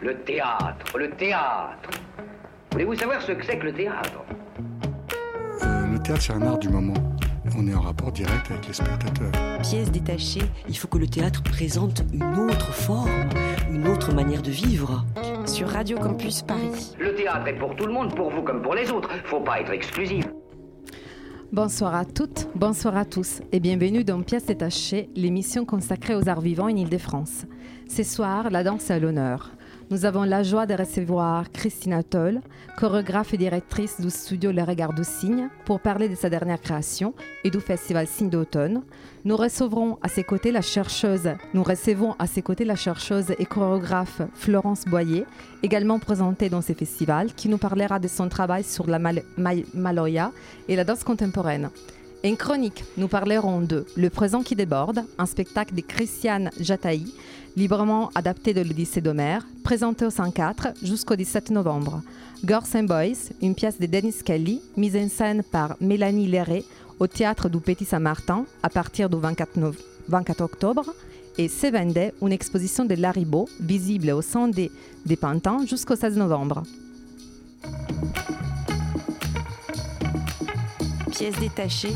Le théâtre, le théâtre. Voulez-vous savoir ce que c'est que le théâtre? Euh, le théâtre, c'est un art du moment. On est en rapport direct avec les spectateurs. Pièce détachée, il faut que le théâtre présente une autre forme, une autre manière de vivre. Sur Radio Campus Paris. Le théâtre est pour tout le monde, pour vous comme pour les autres. Faut pas être exclusif. Bonsoir à toutes, bonsoir à tous et bienvenue dans Pièce détachée, l'émission consacrée aux arts vivants en Ile-de-France. Ce soir, la danse est à l'honneur. Nous avons la joie de recevoir Christina Toll, chorégraphe et directrice du studio Le Regard du Cygne, pour parler de sa dernière création et du festival Cygne d'automne. Nous recevrons à ses côtés la chercheuse, nous recevons et chorégraphe Florence Boyer, également présentée dans ce festival, qui nous parlera de son travail sur la mal- mal- maloya et la danse contemporaine. En chronique, nous parlerons de Le présent qui déborde, un spectacle de Christiane Jataï, librement adapté de l'Odyssée d'Homère, présenté au 104 jusqu'au 17 novembre. Girls and Boys, une pièce de Dennis Kelly, mise en scène par Mélanie Léré au théâtre du Petit Saint-Martin à partir du 24, nov- 24 octobre. Et Seven Day, une exposition de Laribo, visible au sein des, des Pantins jusqu'au 16 novembre. Pièce détachée,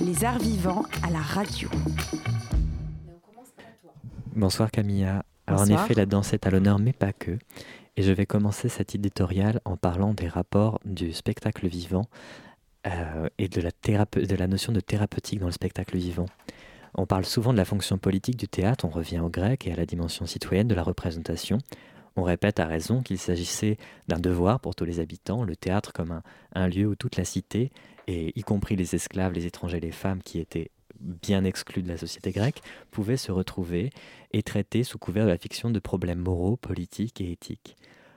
les arts vivants à la radio. Bonsoir Camilla. Alors Bonsoir. en effet, la danse est à l'honneur, mais pas que. Et je vais commencer cet éditorial en parlant des rapports du spectacle vivant euh, et de la, thérape- de la notion de thérapeutique dans le spectacle vivant. On parle souvent de la fonction politique du théâtre, on revient au grec et à la dimension citoyenne de la représentation. On répète à raison qu'il s'agissait d'un devoir pour tous les habitants, le théâtre comme un, un lieu où toute la cité, et y compris les esclaves, les étrangers, les femmes qui étaient bien exclus de la société grecque, pouvaient se retrouver et traiter sous couvert de la fiction de problèmes moraux, politiques et éthiques.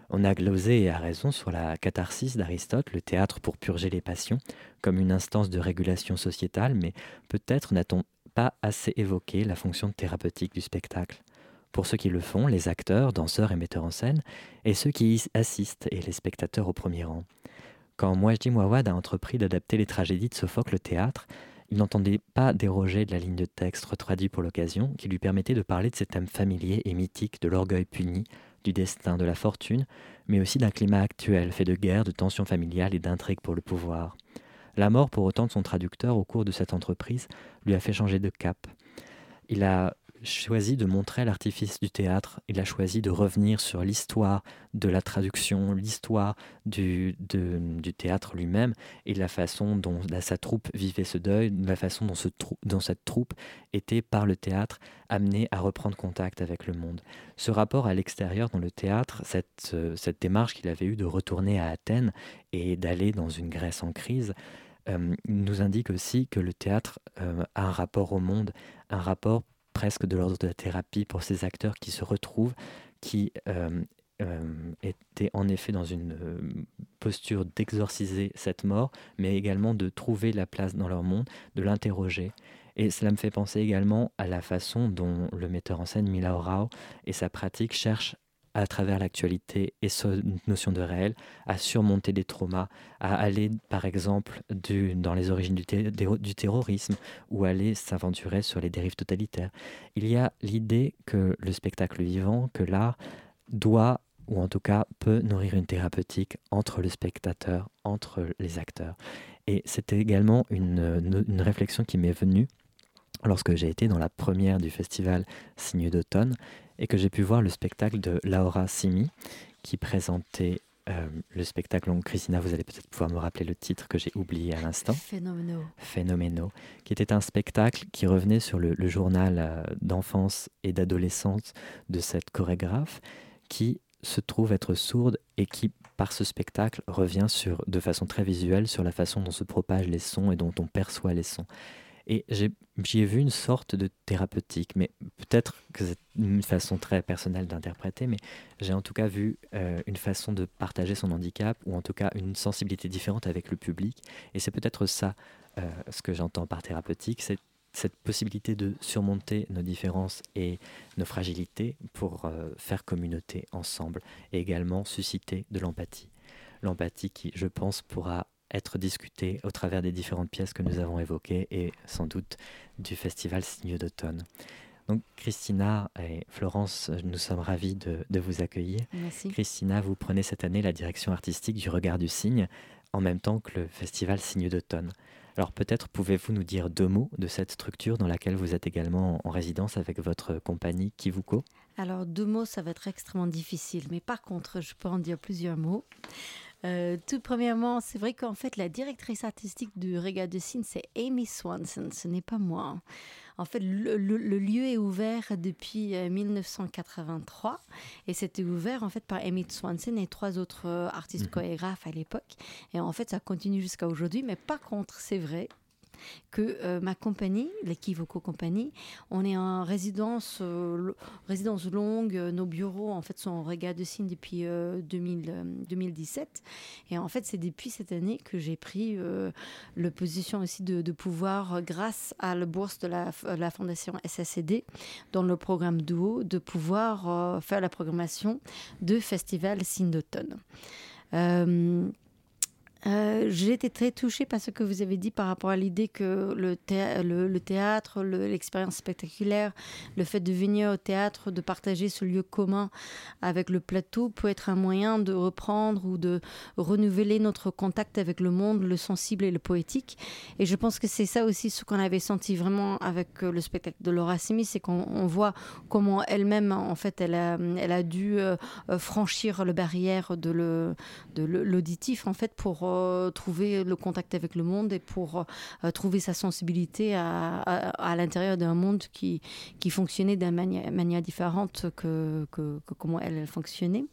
On a glosé et à raison sur la catharsis d'Aristote, le théâtre pour purger les passions, comme une instance de régulation sociétale, mais peut-être n'a-t-on pas assez évoqué la fonction thérapeutique du spectacle. Pour ceux qui le font, les acteurs, danseurs et metteurs en scène, et ceux qui y assistent et les spectateurs au premier rang. Quand Mouajdi Mouawad a entrepris d'adapter les tragédies de Sophocle au théâtre, il n'entendait pas déroger de la ligne de texte retraduite pour l'occasion qui lui permettait de parler de ces thèmes familiers et mythiques de l'orgueil puni, du destin, de la fortune, mais aussi d'un climat actuel fait de guerre, de tensions familiales et d'intrigues pour le pouvoir. La mort, pour autant, de son traducteur au cours de cette entreprise lui a fait changer de cap. Il a choisi de montrer l'artifice du théâtre, il a choisi de revenir sur l'histoire de la traduction, l'histoire du, du théâtre lui-même et la façon dont sa troupe vivait ce deuil, la façon dont, ce trou- cette troupe était, par le théâtre, amenée à reprendre contact avec le monde. Ce rapport à l'extérieur dans le théâtre, cette, cette démarche qu'il avait eue de retourner à Athènes et d'aller dans une Grèce en crise, euh, nous indique aussi que le théâtre euh, a un rapport au monde, un rapport presque de l'ordre de la thérapie pour ces acteurs qui se retrouvent, qui euh, euh, étaient en effet dans une euh, posture d'exorciser cette mort, mais également de trouver la place dans leur monde, de l'interroger. Et cela me fait penser également à la façon dont le metteur en scène Mila Rao et sa pratique cherchent à travers l'actualité et sa notion de réel, à surmonter des traumas, à aller par exemple dans les origines du terrorisme ou aller s'aventurer sur les dérives totalitaires. Il y a l'idée que le spectacle vivant, que l'art doit ou en tout cas peut nourrir une thérapeutique entre le spectateur, entre les acteurs. Et c'était également une, une réflexion qui m'est venue lorsque j'ai été dans la première du festival Signe d'automne et que j'ai pu voir le spectacle de Laura Simi qui présentait euh, le spectacle. Donc, Christina, vous allez peut-être pouvoir me rappeler le titre que j'ai oublié à l'instant. Phénoménaux. Phénoménaux, qui était un spectacle qui revenait sur le, le journal euh, d'enfance et d'adolescence de cette chorégraphe qui se trouve être sourde et qui, par ce spectacle, revient sur, de façon très visuelle sur la façon dont se propagent les sons et dont on perçoit les sons. Et j'y ai vu une sorte de thérapeutique, mais peut-être que c'est une façon très personnelle d'interpréter, mais j'ai en tout cas vu euh, une façon de partager son handicap, ou en tout cas une sensibilité différente avec le public. Et c'est peut-être ça euh, ce que j'entends par thérapeutique, c'est cette possibilité de surmonter nos différences et nos fragilités pour euh, faire communauté ensemble et également susciter de l'empathie. L'empathie qui, je pense, pourra être discutée au travers des différentes pièces que nous avons évoquées et sans doute du festival Signe d'automne. Donc Christina et Florence, nous sommes ravis de, de vous accueillir. Merci. Christina, vous prenez cette année la direction artistique du Regard du Cygne, en même temps que le festival Cygne d'automne. Alors peut-être pouvez-vous nous dire deux mots de cette structure dans laquelle vous êtes également en résidence avec votre compagnie Kivuko? Alors deux mots, ça va être extrêmement difficile, mais par contre, je peux en dire plusieurs mots. Euh, tout premièrement, c'est vrai qu'en fait, la directrice artistique du Regard de Cygne, c'est Amy Swanson, ce n'est pas moi. En fait, le, le, le, lieu est ouvert depuis 1983 euh, et c'était ouvert en fait par Amy Swanson et trois autres euh, artistes mmh. chorégraphes à l'époque. Et en fait, ça continue jusqu'à aujourd'hui. Mais par contre, c'est vrai, que euh, ma compagnie, l'Equivoco Compagnie, on est en résidence, euh, résidence longue. Nos bureaux, en fait, sont en regard de signe depuis 2000, 2017. Et en fait, c'est depuis cette année que j'ai pris euh, la position aussi de, pouvoir, grâce à la bourse de la, fondation SSCD, dans le programme Duo, de pouvoir euh, faire la programmation de Festival Signe d'automne. Euh, euh, j'ai été très touchée par ce que vous avez dit par rapport à l'idée que le, théâtre, le, le théâtre, l'expérience spectaculaire, le fait de venir au théâtre, de partager ce lieu commun avec le plateau peut être un moyen de reprendre ou de renouveler notre contact avec le monde, le sensible et le poétique. Et je pense que c'est ça aussi ce qu'on avait senti vraiment avec euh, le spectacle de Laura Simi, c'est qu'on voit comment elle-même, en fait, elle a, dû euh, franchir le barrière de l'auditif, en fait, pour euh, trouver le contact avec le monde et pour euh, trouver sa sensibilité à, à, l'intérieur d'un monde qui, qui fonctionnait d'une manière, manière, différente que, que, comment elle fonctionnait.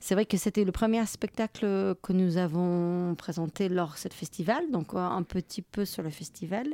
C'est vrai que c'était le premier spectacle que nous avons présenté lors de ce festival, donc euh, un petit peu sur le festival.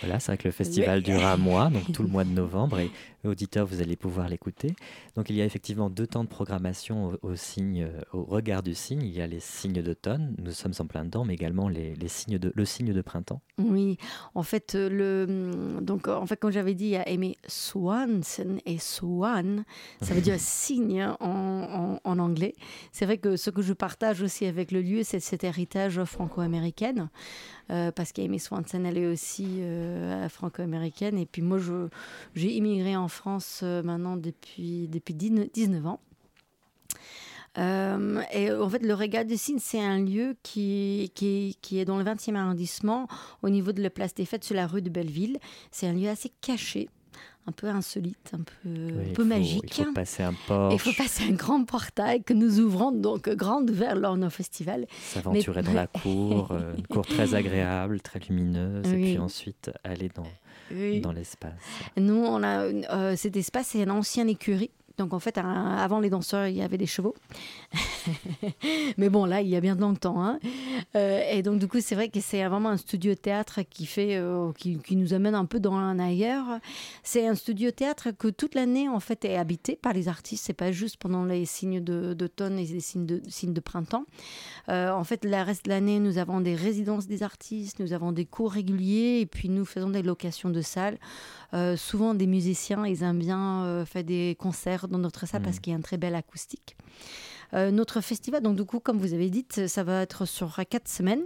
Voilà, c'est vrai que le festival oui. dure un mois, donc tout le mois de novembre, et auditeurs, vous allez pouvoir l'écouter. Donc il y a effectivement deux temps de programmation au, au, signe, au regard du cygne. Il y a les signes d'automne, nous sommes en plein dedans, mais également les, les signes de, le signe de printemps. Oui, en fait, le, donc, en fait, comme j'avais dit, il y a aimé Swanson et Swan, ça veut dire signe en, en, en anglais. C'est vrai que ce que je partage aussi avec le lieu, c'est cet héritage franco-américain. Euh, parce qu'Amy Swanson, elle est aussi euh, franco-américaine. Et puis moi, j'ai immigré en France euh, maintenant depuis, depuis 19 ans. Euh, et en fait, le Regard du Cygne, c'est un lieu qui, qui, qui, est dans le 20e arrondissement, au niveau de la place des Fêtes, sur la rue de Belleville. C'est un lieu assez caché un peu insolite, un peu, oui, un peu faut, magique. Il faut passer un porche. Il faut passer un grand portail que nous ouvrons donc grande vers nos festivals. S'aventurer Mais... dans la cour, euh, une cour très agréable, très lumineuse, oui. et puis ensuite aller dans, oui. dans l'espace. Nous, on a euh, cet espace, c'est une ancienne écurie. Donc en fait, avant les danseurs, il y avait des chevaux. Mais bon, là, il y a bien longtemps. Hein. Euh, et donc du coup, c'est vrai que c'est vraiment un studio théâtre qui fait, euh, qui, qui, nous amène un peu dans un ailleurs. C'est un studio théâtre que toute l'année en fait est habité par les artistes. C'est pas juste pendant les signes d'automne et les signes de, signes de printemps. Euh, en fait, le reste de l'année, nous avons des résidences des artistes, nous avons des cours réguliers et puis nous faisons des locations de salles. Euh, souvent, des musiciens, ils aiment bien euh, faire des concerts dans notre salle mmh. parce qu'il y a une très belle acoustique. Euh, notre festival, donc du coup, comme vous avez dit, ça va être sur quatre semaines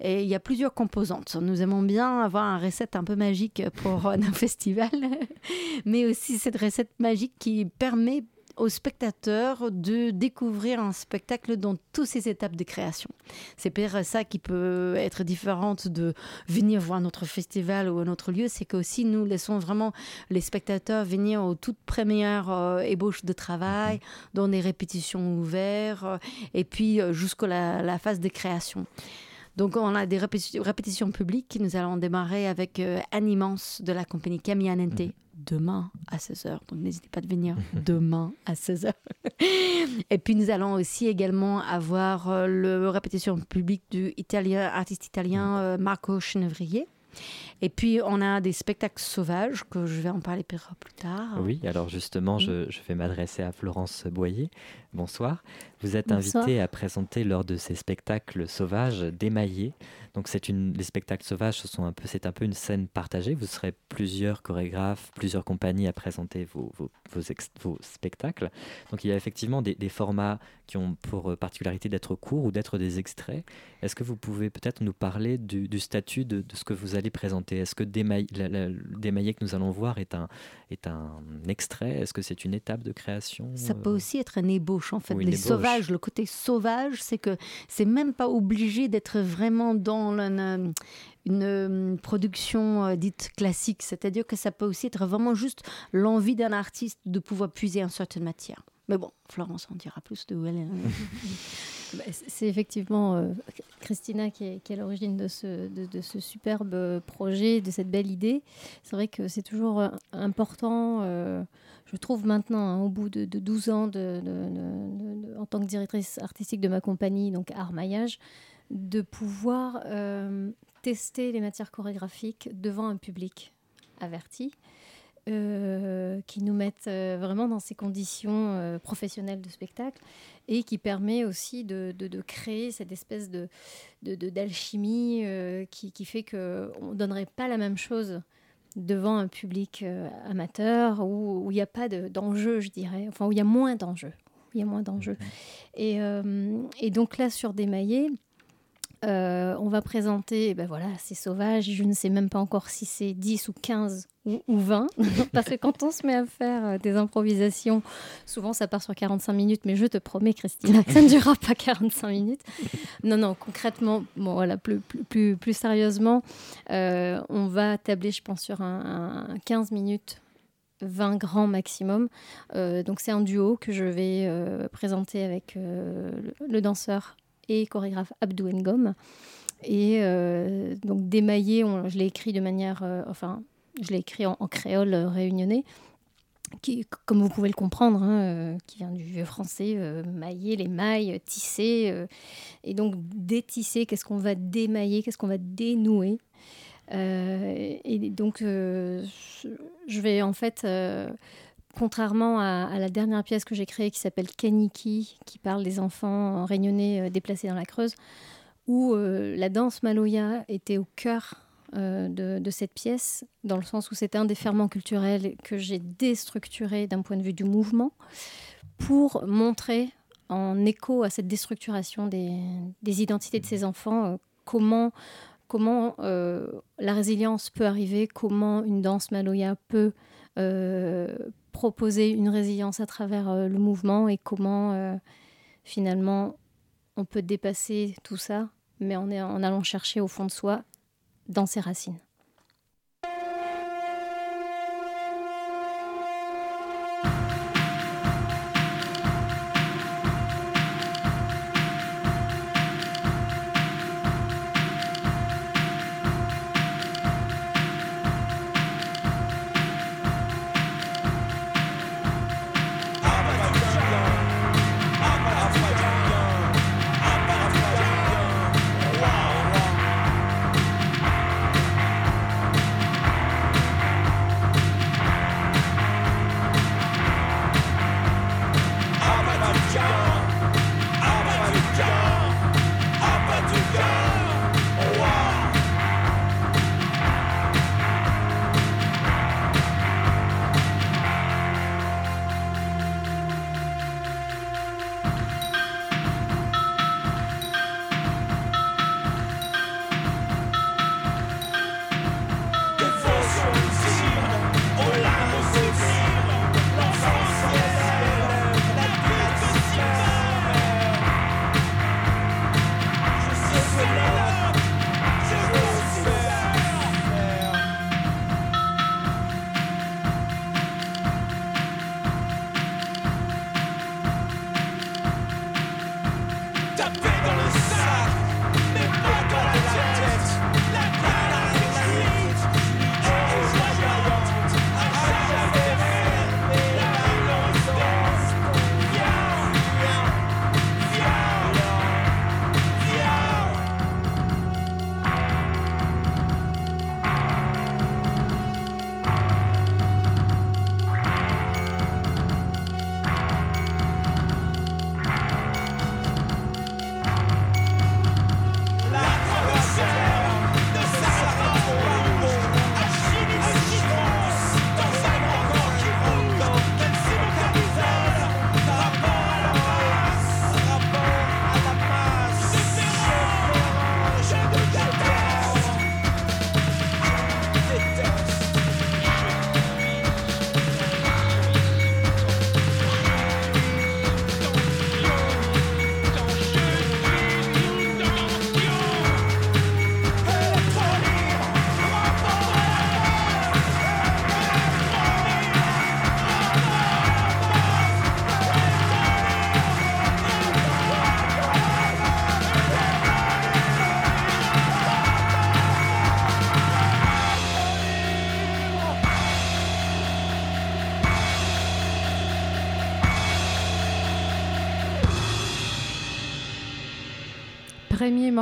et il y a plusieurs composantes. Nous aimons bien avoir une recette un peu magique pour un festival, mais aussi cette recette magique qui permet aux spectateurs de découvrir un spectacle dans toutes ses étapes de création. C'est peut-être ça qui peut être différente de venir voir notre festival ou un autre lieu, c'est qu'aussi nous laissons vraiment les spectateurs venir aux toutes premières euh, ébauches de travail, dans des répétitions ouvertes, euh, et puis euh, jusqu'à la, phase de création. Donc, on a des répétitions, répétitions publiques. Nous allons démarrer avec euh, Animance de la compagnie Camianente mmh. Demain à 16h. Donc, n'hésitez pas à venir demain à 16h. Et puis, nous allons aussi également avoir euh, le répétition publique du italien, artiste italien euh, Marco Chenevrier. Et puis, on a des spectacles sauvages, que je vais en parler plus tard. Oui, alors justement, je, je vais m'adresser à Florence Boyer. Bonsoir. Vous êtes invitée à présenter lors de ces spectacles sauvages d'émaillés. Donc, c'est une, les spectacles sauvages, ce sont un peu, c'est un peu une scène partagée. Vous serez plusieurs chorégraphes, plusieurs compagnies à présenter vos, vos, vos, ex, vos spectacles. Donc, il y a effectivement des, des formats qui ont pour particularité d'être courts ou d'être des extraits. Est-ce que vous pouvez peut-être nous parler du, du statut de, de, ce que vous allez présenter? Est-ce que démailler, que nous allons voir est un, est un extrait? Est-ce que c'est une étape de création? Ça peut aussi être un ébauche en fait. les sauvages, le côté sauvage, c'est que c'est même pas obligé d'être vraiment dans une, une production dite classique. C'est-à-dire que ça peut aussi être vraiment juste l'envie d'un artiste de pouvoir puiser en certaines matières. Mais bon, Florence en dira plus de où elle est. Bah, c'est effectivement euh, Christina qui est, à l'origine de ce, de, superbe projet, de cette belle idée. C'est vrai que c'est toujours euh, important, euh, je trouve maintenant, hein, au bout de, 12 ans de, en tant que directrice artistique de ma compagnie, donc Art Maillage, de pouvoir tester les matières chorégraphiques devant un public averti. Euh, qui nous mettent euh, vraiment dans ces conditions euh, professionnelles de spectacle et qui permet aussi de, de, créer cette espèce de, d'alchimie qui, qui, fait qu'on ne donnerait pas la même chose devant un public amateur où il n'y a pas d'enjeu, je dirais, enfin où il y a moins d'enjeux. Il y a moins d'enjeux. Et, et, donc là, sur Démaillé, euh, on va présenter, ben voilà, c'est sauvage, je ne sais même pas encore si c'est 10 ou 15 ou, 20, parce que quand on se met à faire euh, des improvisations, souvent ça part sur 45 minutes, mais je te promets, Christina, que ça ne durera pas 45 minutes. Non, non, concrètement, bon, voilà, plus, plus, plus, sérieusement, euh, on va tabler, je pense, sur un, 15 minutes 20 grands maximum. donc c'est un duo que je vais présenter avec le, danseur et chorégraphe Abdou Ngom. Et euh, donc démaillé, je l'ai écrit de manière, euh, enfin, je l'ai écrit en, créole euh, réunionnais, qui, comme vous pouvez le comprendre, hein, qui vient du vieux français, mailler les mailles, tisser, et donc détisser, qu'est-ce qu'on va démailler, qu'est-ce qu'on va dénouer. et donc, je vais en fait contrairement à, la dernière pièce que j'ai créée qui s'appelle Kaniki, qui parle des enfants réunionnais euh, déplacés dans la Creuse, où euh, la danse maloya était au cœur euh, de, cette pièce, dans le sens où c'était un des ferments culturels que j'ai déstructuré d'un point de vue du mouvement, pour montrer en écho à cette déstructuration des, identités de ces enfants comment comment la résilience peut arriver, comment une danse maloya peut proposer une résilience à travers euh, le mouvement et comment euh, finalement on peut dépasser tout ça, mais en, en allant chercher au fond de soi dans ses racines.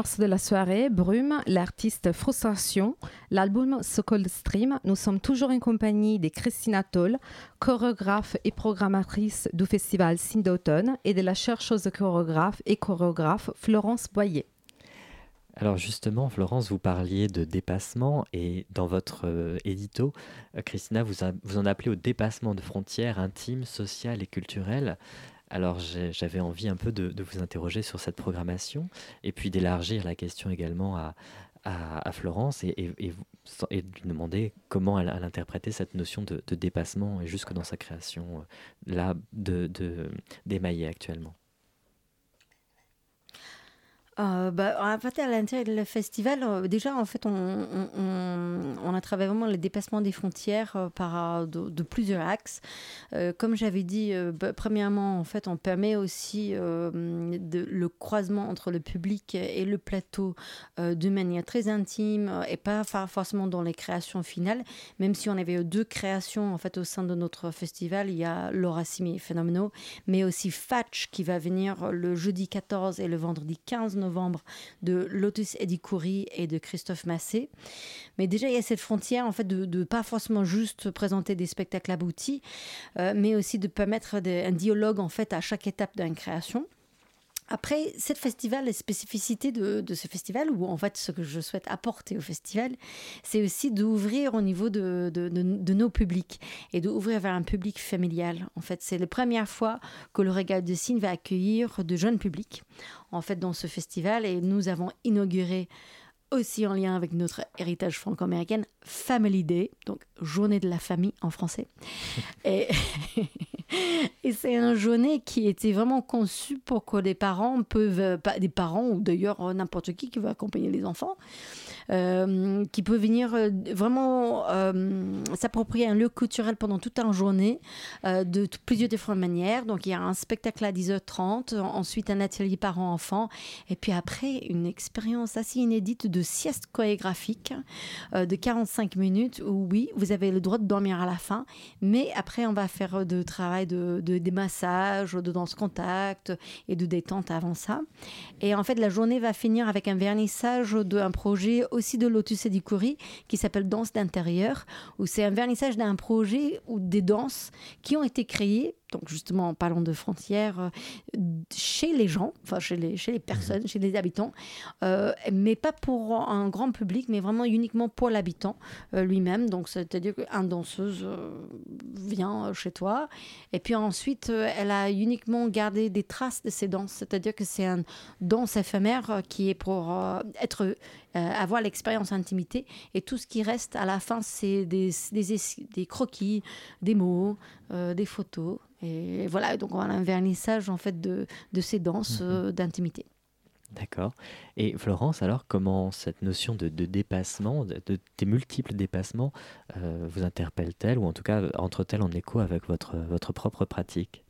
De la soirée, Brume, l'artiste Frustration, l'album Sokol Stream. Nous sommes toujours en compagnie de Christina Toll, chorégraphe et programmatrice du festival Signe d'automne, et de la chercheuse chorégraphe et chorégraphe Florence Boyer. Alors justement, Florence, vous parliez de dépassement et dans votre euh, édito, euh, Christina, vous, vous en appelez au dépassement de frontières intimes, sociales et culturelles. Alors j'avais envie un peu de, vous interroger sur cette programmation et puis d'élargir la question également à, Florence et, et, et, lui demander comment elle, interprétait cette notion de, dépassement et jusque dans sa création euh, là de actuellement. Euh, bah, à l'intérieur du festival, euh, déjà, en fait, on, on, on, a travaillé vraiment le dépassement des frontières euh, par, de, plusieurs axes. comme j'avais dit, bah, premièrement, en fait, on permet aussi de, le croisement entre le public et le plateau de manière très intime et pas forcément dans les créations finales. Même si on avait deux créations, en fait, au sein de notre festival, il y a Laura Simi Phénoménaux, mais aussi Fatch qui va venir le jeudi 14 et le vendredi 15 novembre de Lotus Edikouri et de Christophe Massé. Mais déjà, il y a cette frontière en fait de, de pas forcément juste présenter des spectacles aboutis, euh, mais aussi de permettre un dialogue en fait à chaque étape d'une création. Après, cette festival, la spécificité de, ce festival, ou en fait ce que je souhaite apporter au festival, c'est aussi d'ouvrir au niveau de, nos publics et d'ouvrir vers un public familial. En fait, c'est la première fois que le Régal de Signe va accueillir de jeunes publics en fait dans ce festival et nous avons inauguré aussi en lien avec notre héritage franco-américain, Family Day, donc journée de la famille en français. et c'est un journée qui était vraiment conçu pour que les parents peuvent, pas des parents ou d'ailleurs n'importe qui qui veut accompagner les enfants, euh, qui peut venir euh, vraiment euh, s'approprier un lieu culturel pendant toute une journée de plusieurs différentes manières. Donc il y a un spectacle à 10h30, ensuite un atelier parents-enfants, et puis après une expérience assez inédite de sieste chorégraphique de 45 minutes où oui, vous avez le droit de dormir à la fin, mais après on va faire de travail de, de des massages, de danse contact et de détente avant ça. Et en fait la journée va finir avec un vernissage d'un projet aussi de Lotus Edikouri qui s'appelle Danse d'intérieur, où c'est un vernissage d'un projet ou des danses qui ont été créées donc justement en parlant de frontières, euh, chez les gens, enfin chez les, chez les personnes, mhm. chez les habitants, euh, mais pas pour un grand public, mais vraiment uniquement pour l'habitant euh, lui-même. Donc c'est-à-dire qu'une danseuse vient chez toi, et puis ensuite elle a uniquement gardé des traces de ses danses, c'est-à-dire que c'est une danse éphémère qui est pour être avoir l'expérience intimité, et tout ce qui reste à la fin, c'est des, des, des croquis, des mots, des photos. Et voilà, donc on a un vernissage en fait de, de ces danses mhm. euh, d'intimité. D'accord. Et Florence, alors, comment cette notion de, de dépassement, de, des multiples dépassements, euh, vous interpelle-t-elle, ou en tout cas entre-t-elle en écho avec votre, votre propre pratique?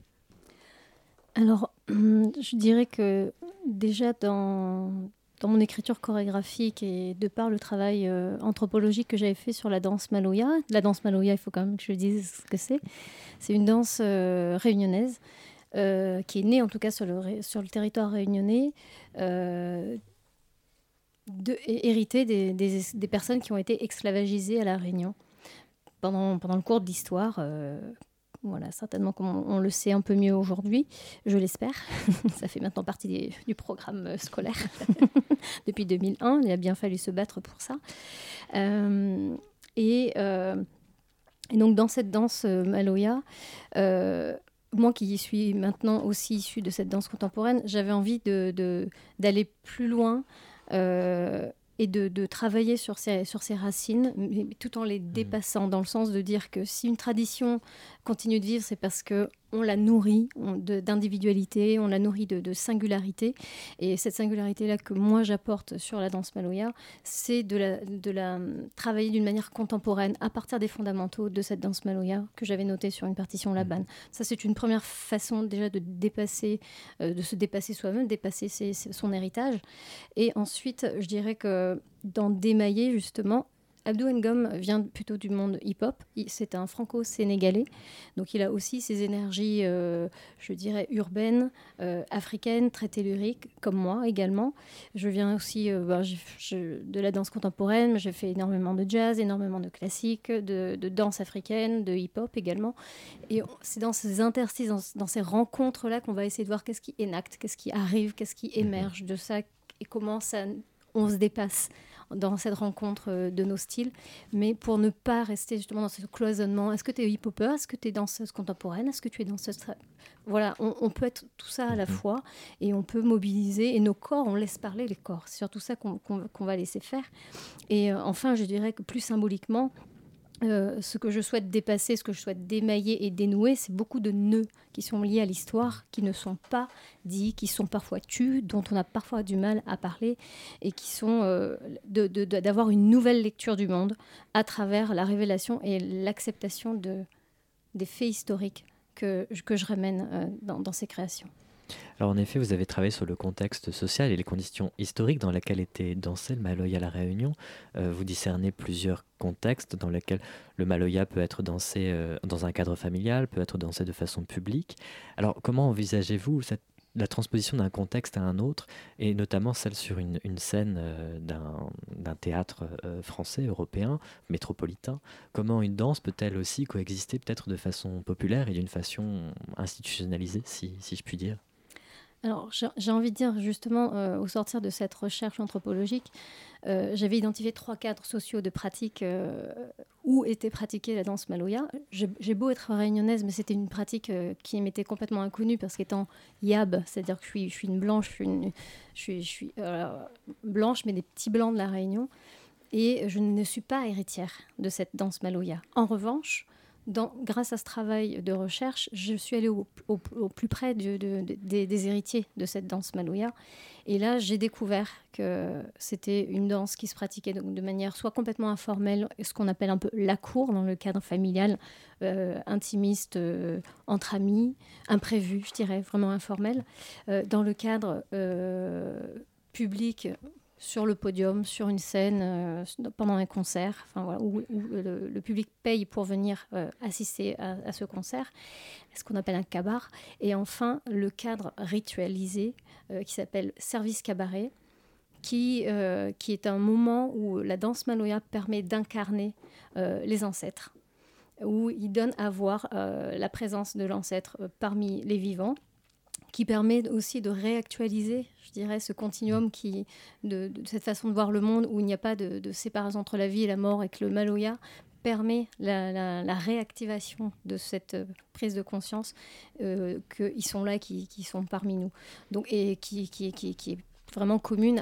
Alors, je dirais que déjà dans, dans mon écriture chorégraphique et de par le travail euh, anthropologique que j'avais fait sur la danse maloya, la danse maloya, il faut quand même que je dise ce que c'est. C'est une danse euh, réunionnaise euh, qui est née en tout cas sur le, sur le territoire réunionnais, de, héritée des, des, personnes qui ont été esclavagisées à la Réunion pendant, pendant le cours de l'histoire voilà, certainement comme on, le sait un peu mieux aujourd'hui, je l'espère. Ça fait maintenant partie du programme euh, scolaire depuis 2001. Il a bien fallu se battre pour ça. Euh, euh, et, donc dans cette danse maloya, moi qui suis maintenant aussi issue de cette danse contemporaine, j'avais envie d'aller plus loin et de, travailler sur ses, sur ses racines, mais tout en les mmh. dépassant, dans le sens de dire que si une tradition continue de vivre, c'est parce que on la nourrit d'individualité, on la nourrit de, singularité. Et cette singularité-là que moi j'apporte sur la danse maloya, c'est de la, de la travailler d'une manière contemporaine à partir des fondamentaux de cette danse maloya que j'avais noté sur une partition mmh. Laban. Ça, c'est une première façon déjà de dépasser, euh, de se dépasser soi-même, dépasser son héritage. Et ensuite, je dirais que dans démailler justement, Abdou Ngom vient plutôt du monde hip-hop. C'est un franco-sénégalais. Donc il a aussi ses énergies, euh, je dirais, urbaines, euh, africaines, très telluriques, comme moi également. Je viens aussi euh, ben, de la danse contemporaine, mais j'ai fait énormément de jazz, énormément de classique, de, danse africaine, de hip-hop également. Et c'est dans ces interstices, dans, ces rencontres-là qu'on va essayer de voir qu'est-ce qui énacte, qu'est-ce qui arrive, qu'est-ce qui émerge de ça et comment ça, on se dépasse dans cette rencontre euh, de nos styles, mais pour ne pas rester justement dans ce cloisonnement. Est-ce que tu es hip-hopper? Est-ce que tu es danseuse contemporaine? Est-ce que tu es danseuse... Voilà, on, peut être tout ça à la mhm. fois et on peut mobiliser, et nos corps, on laisse parler les corps. C'est surtout ça qu'on va laisser faire. Et euh, enfin, je dirais que plus symboliquement, euh, ce que je souhaite dépasser, ce que je souhaite démailler et dénouer, c'est beaucoup de nœuds qui sont liés à l'histoire, qui ne sont pas dits, qui sont parfois tus, dont on a parfois du mal à parler, et qui sont euh, d'avoir une nouvelle lecture du monde à travers la révélation et l'acceptation de, des faits historiques que, que je ramène euh, dans ces créations. Alors en effet, vous avez travaillé sur le contexte social et les conditions historiques dans lesquelles était dansé le Maloya à La Réunion. Euh, vous discernez plusieurs contextes dans lesquels le Maloya peut être dansé euh, dans un cadre familial, peut être dansé de façon publique. Alors comment envisagez-vous la transposition d'un contexte à un autre, et notamment celle sur une, scène euh, d'un théâtre français, européen, métropolitain? Comment une danse peut-elle aussi coexister peut-être de façon populaire et d'une façon institutionnalisée, si je puis dire? Alors, j'ai envie de dire justement, euh, au sortir de cette recherche anthropologique, euh, j'avais identifié trois cadres sociaux de pratique euh, où était pratiquée la danse maloya. J'ai beau être réunionnaise, mais c'était une pratique qui m'était complètement inconnue parce qu'étant yab, c'est-à-dire que je suis, une blanche, je suis, je suis blanche, mais des petits blancs de la Réunion, et je ne suis pas héritière de cette danse maloya. En revanche, grâce à ce travail de recherche, je suis allée au, plus près des, héritiers de cette danse maloya. Et là, j'ai découvert que c'était une danse qui se pratiquait de, manière soit complètement informelle, ce qu'on appelle un peu la cour dans le cadre familial, euh, intimiste, euh, entre amis, imprévu, je dirais, vraiment informel. Euh, dans le cadre public, sur le podium, sur une scène, euh, pendant un concert, enfin, voilà, où, le, public paye pour venir euh, assister à, ce concert, ce qu'on appelle un cabaret. Et enfin, le cadre ritualisé euh, qui s'appelle service cabaret, qui, qui est un moment où la danse maloya permet d'incarner les ancêtres, où il donne à voir la présence de l'ancêtre parmi les vivants qui permet aussi de réactualiser, je dirais, ce continuum qui, de, cette façon de voir le monde où il n'y a pas de, séparation entre la vie et la mort et que le Maloya permet la, réactivation de cette euh, prise de conscience euh, qu'ils sont là, qui, qui, sont parmi nous. Donc, et qui, qui, qui, qui est vraiment commune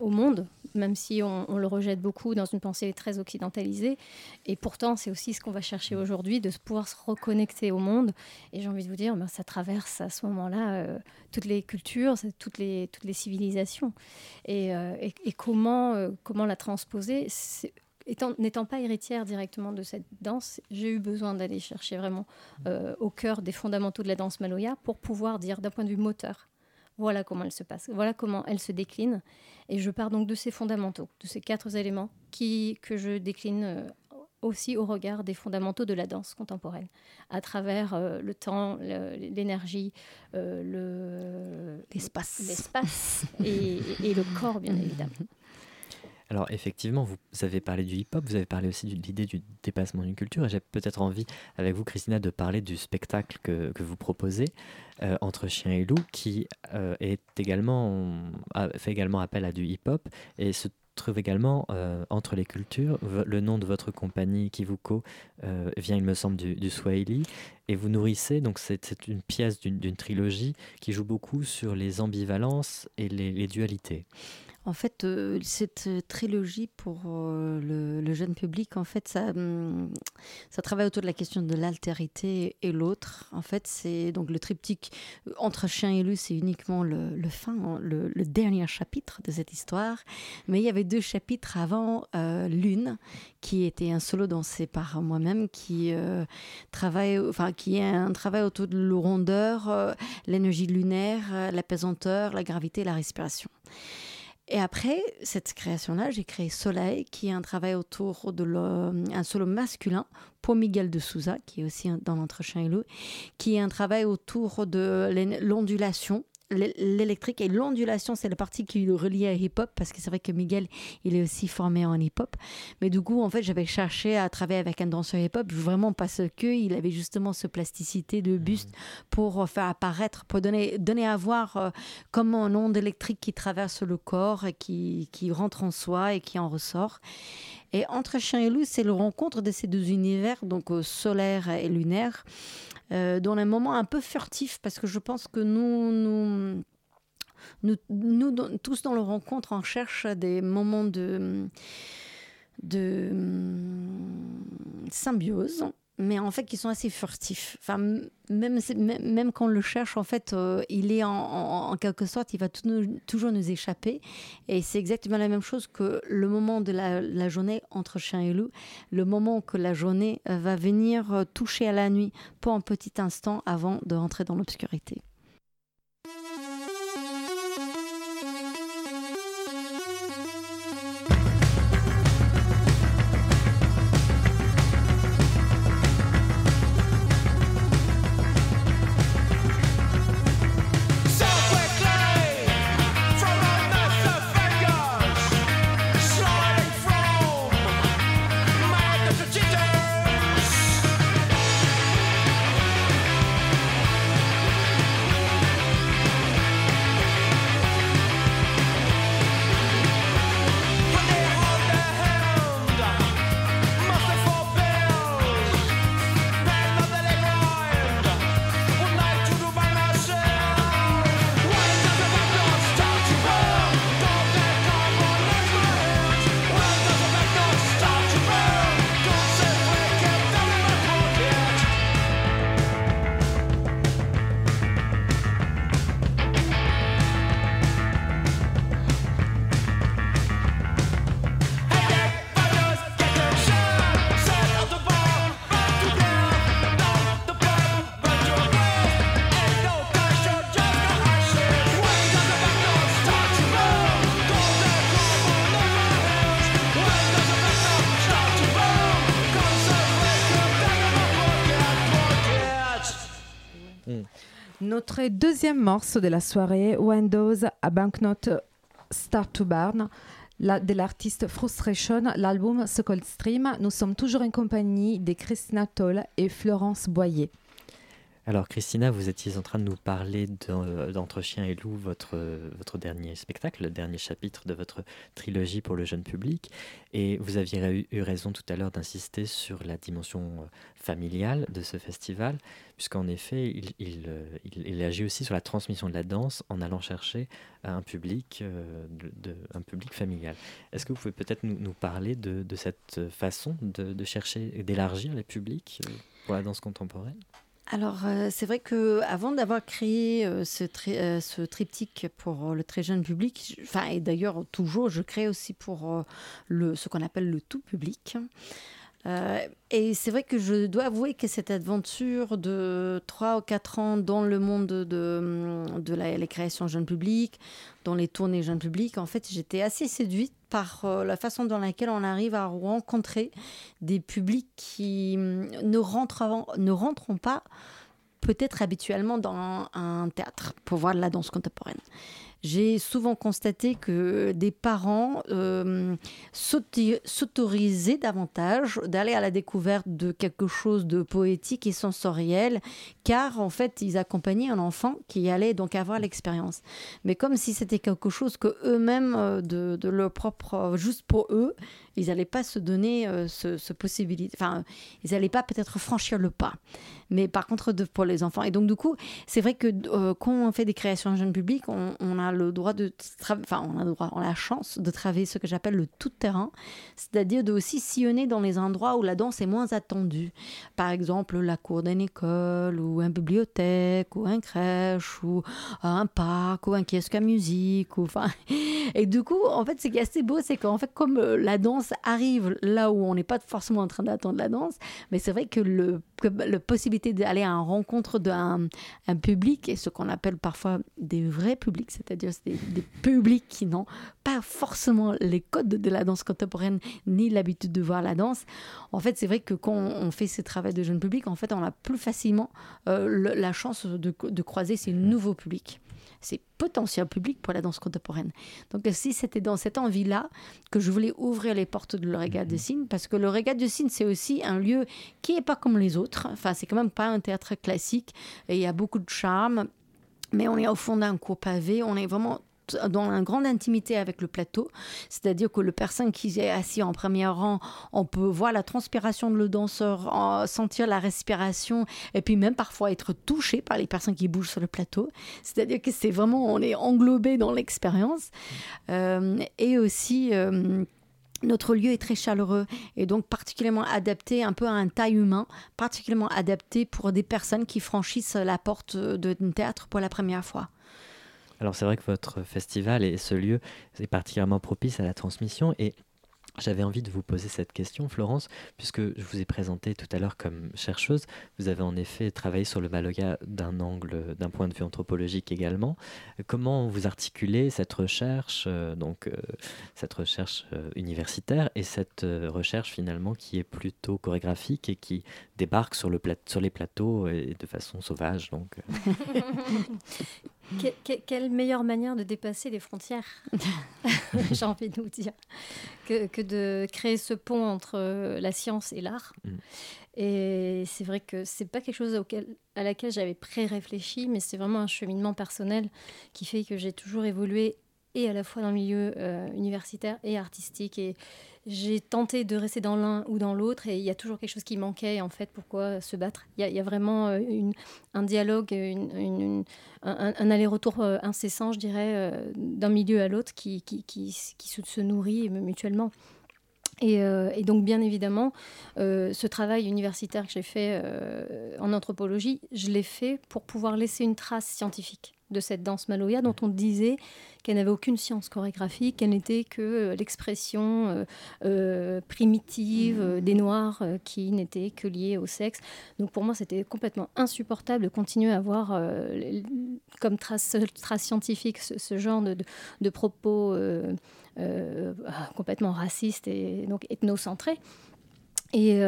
au monde, même si on, le rejette beaucoup dans une pensée très occidentalisée. Et pourtant, c'est aussi ce qu'on va chercher aujourd'hui, de pouvoir se reconnecter au monde. Et j'ai envie de vous dire, ben, ça traverse à ce moment-là euh, toutes les cultures, toutes les, toutes les civilisations. Et, euh, comment, euh, comment la transposer n'étant pas héritière directement de cette danse, j'ai eu besoin d'aller chercher vraiment au cœur des fondamentaux de la danse maloya pour pouvoir dire d'un point de vue moteur voilà comment elle se passe, voilà comment elle se décline. Et je pars donc de ces fondamentaux, de ces quatre éléments qui, que je décline euh, aussi au regard des fondamentaux de la danse contemporaine, à travers euh, le temps, l'énergie, euh, l'espace et, et, le corps, bien évidemment. Alors effectivement, vous avez parlé du hip-hop, vous avez parlé aussi de l'idée du dépassement d'une culture, et j'ai peut-être envie, avec vous Christina, de parler du spectacle que, vous proposez, euh, Entre chien et loup, qui euh, est également, fait également appel à du hip-hop, et se trouve également euh, entre les cultures. Le nom de votre compagnie, Kivuko, vient, il me semble, du, Swahili, et vous nourrissez, donc c'est une pièce d'une trilogie qui joue beaucoup sur les ambivalences et les dualités. En fait, euh, cette euh, trilogie pour euh, le, jeune public, en fait, ça, hum, ça travaille autour de la question de l'altérité et l'autre. En fait, c'est donc le triptyque entre chien et loup, c'est uniquement le, fin, hein, le, dernier chapitre de cette histoire. Mais il y avait deux chapitres avant Lune, qui était un solo dansé par moi-même, qui travaille, enfin, qui est un travail autour de la rondeur, l'énergie lunaire, la pesanteur, la gravité, la respiration. Et après cette création-là, j'ai créé Soleil, qui est un travail autour de solo masculin pour Miguel de Souza, qui est aussi dans l'entretien et loup, qui est un travail autour de l'ondulation l'électrique et l'ondulation, c'est la partie qui le relie à hip-hop, parce que c'est vrai que Miguel, il est aussi formé en hip-hop. Mais du coup, en fait, j'avais cherché à travailler avec un danseur hip-hop, vraiment parce que il avait justement ce plasticité de buste pour faire apparaître, pour donner, donner à voir euh, comment un onde électrique qui traverse le corps, et qui, qui rentre en soi et qui en ressort. Et entre chien et loup, c'est le rencontre de ces deux univers, donc euh, solaire et lunaire euh, dans un moment un peu furtif, parce que je pense que nous, nous, nous, tous dans le rencontre, on cherche des moments de, de symbiose mais en fait qui sont assez furtifs. Enfin, même, même quand on le cherche, en fait, euh, il est en, quelque sorte, il va toujours nous échapper. Et c'est exactement la même chose que le moment de la, journée entre chien et loup, le moment que la journée euh, va venir euh, toucher à la nuit pour un petit instant avant de rentrer dans l'obscurité. Notre deuxième morceau de la soirée, Windows à Banknote Start to Burn, de l'artiste Frustration, l'album Cold Stream. Nous sommes toujours en compagnie de Christina Toll et Florence Boyer. Alors Christina, vous étiez en train de nous parler d'Entre Chien et Loup, votre, votre dernier spectacle, le dernier chapitre de votre trilogie pour le jeune public. Et vous aviez eu, raison tout à l'heure d'insister sur la dimension euh, familiale de ce festival, puisqu'en effet, il, euh, agit aussi sur la transmission de la danse en allant chercher un public, euh, un public familial. Est-ce que vous pouvez peut-être nous, parler de, cette façon de chercher, d'élargir les publics pour la danse contemporaine? Alors, euh, c'est vrai que avant d'avoir créé euh, ce, euh, ce, triptyque pour le très jeune public, enfin, et d'ailleurs, toujours, je crée aussi pour ce qu'on appelle le tout public. et c'est vrai que je dois avouer que cette aventure de 3 ou 4 ans dans le monde de, de la, les créations jeunes publics, dans les tournées jeunes publics, en fait, j'étais assez séduite par euh, la façon dans laquelle on arrive à rencontrer des publics qui hum, ne, rentreront, ne rentreront pas peut-être habituellement dans un théâtre pour voir de la danse contemporaine j'ai souvent constaté que des parents euh, s'autorisaient davantage d'aller à la découverte de quelque chose de poétique et sensoriel, car en fait, ils accompagnaient un enfant qui allait donc avoir l'expérience. Mais comme si c'était quelque chose que eux-mêmes, euh, de, leur propre, juste pour eux, ils n'allaient pas se donner euh, ce, possibilité. Enfin, ils n'allaient pas peut-être franchir le pas. Mais par contre, pour les enfants. Et donc, du coup, c'est vrai que euh, quand on fait des créations jeunes publics, on, on, a le droit de. Enfin, on a le droit, on a la chance de travailler ce que j'appelle le tout-terrain. C'est-à-dire de aussi sillonner dans les endroits où la danse est moins attendue. Par exemple, la cour d'une école, ou une bibliothèque, ou un crèche, ou un parc, ou un kiosque à musique. Et du coup, en fait, ce qui est assez beau, c'est qu'en fait, comme euh, la danse arrive là où on n'est pas forcément en train d'attendre la danse, mais c'est vrai que, le, la possibilité d'aller à une rencontre d'un un public, et ce qu'on appelle parfois des vrais publics, c'est-à-dire des, des publics qui n'ont pas forcément les codes de la danse contemporaine ni l'habitude de voir la danse, en fait, c'est vrai que quand on fait ce travail de jeune public, en fait, on a plus facilement euh, la chance de, de croiser ces nouveaux publics. C'est potentiel public pour la danse contemporaine. Donc si c'était dans cette envie-là que je voulais ouvrir les portes de l'Orégat de Cygne, parce que l'Orégat de Cygne, c'est aussi un lieu qui n'est pas comme les autres. Enfin, c'est quand même pas un théâtre classique. Et il y a beaucoup de charme. Mais on est au fond d'un cours pavé, on est vraiment dans une grande intimité avec le plateau. C'est-à-dire que le personne qui est assis en premier rang, on peut voir la transpiration de le danseur, sentir la respiration et puis même parfois être touché par les personnes qui bougent sur le plateau. C'est-à-dire que c'est vraiment, on est englobé dans l'expérience. Euh, et aussi... Euh, notre lieu est très chaleureux et donc particulièrement adapté un peu à un taille humain, particulièrement adapté pour des personnes qui franchissent la porte d'un théâtre pour la première fois. Alors c'est vrai que votre festival et ce lieu est particulièrement propice à la transmission et j'avais envie de vous poser cette question, Florence, puisque je vous ai présenté tout à l'heure comme chercheuse. Vous avez en effet travaillé sur le Maloya d'un angle, d'un point de vue anthropologique également. Comment vous articulez cette recherche, euh, donc euh, cette recherche euh, universitaire, et cette recherche finalement qui est plutôt chorégraphique et qui débarque sur, le sur les plateaux de façon sauvage, donc. quelle meilleure manière de dépasser les frontières, j'ai envie de vous dire, que, de créer ce pont entre euh, la science et l'art. Mm. Et c'est vrai que c'est pas quelque chose auquel, à laquelle j'avais pré-réfléchi, mais c'est vraiment un cheminement personnel qui fait que j'ai toujours évolué et à la fois dans le milieu euh, universitaire et artistique. Et j'ai tenté de rester dans l'un ou dans l'autre et il y a toujours quelque chose qui manquait en fait pourquoi se battre. Il y a, vraiment euh, un dialogue un, aller-retour euh, incessant je dirais d'un milieu à l'autre qui, se nourrit mutuellement. Et, donc, bien évidemment, ce travail universitaire que j'ai fait en anthropologie, je l'ai fait pour pouvoir laisser une trace scientifique de cette danse maloya dont on disait qu'elle n'avait aucune science chorégraphique, qu'elle n'était que euh, l'expression euh, euh, primitive des Noirs qui n'étaient que liés au sexe. Donc pour moi, c'était complètement insupportable de continuer à avoir comme trace, scientifique ce, genre de, de, propos complètement racistes et donc ethnocentrés. Et,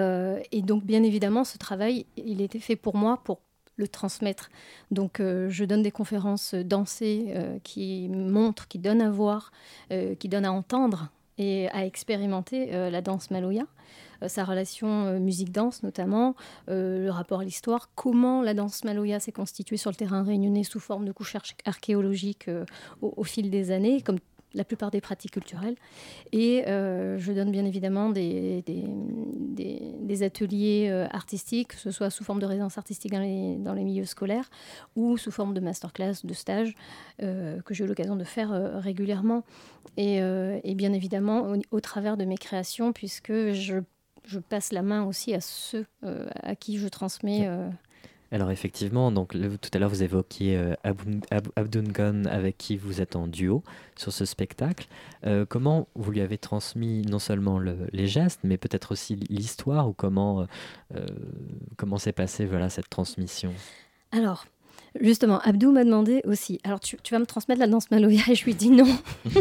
et, donc, bien évidemment, ce travail, il était fait pour moi pour le transmettre. Donc euh, je donne des conférences dansées euh, qui montrent, qui donnent à voir, euh, qui donnent à entendre et à expérimenter la danse maloya, sa relation musique-danse notamment, le rapport à l'histoire, comment la danse maloya s'est constituée sur le terrain réunionnais sous forme de couches archéologiques au, au, fil des années, comme la plupart des pratiques culturelles. Et euh, je donne bien évidemment des, des, ateliers euh, artistiques, que ce soit sous forme de résidence artistique dans les, dans les milieux scolaires ou sous forme de masterclass, de stage, euh, que j'ai eu l'occasion de faire régulièrement. Et, et, bien évidemment au, travers de mes créations, puisque je, je, passe la main aussi à ceux à qui je transmets. Alors effectivement, donc tout à l'heure vous évoquiez euh, Abdungan avec qui vous êtes en duo sur ce spectacle. Euh, comment vous lui avez transmis non seulement les gestes, mais peut-être aussi l'histoire ou comment euh, comment s'est passée voilà cette transmission? Alors. Justement, Abdou m'a demandé aussi. Alors, tu, vas me transmettre la danse Maloya et je lui dis non.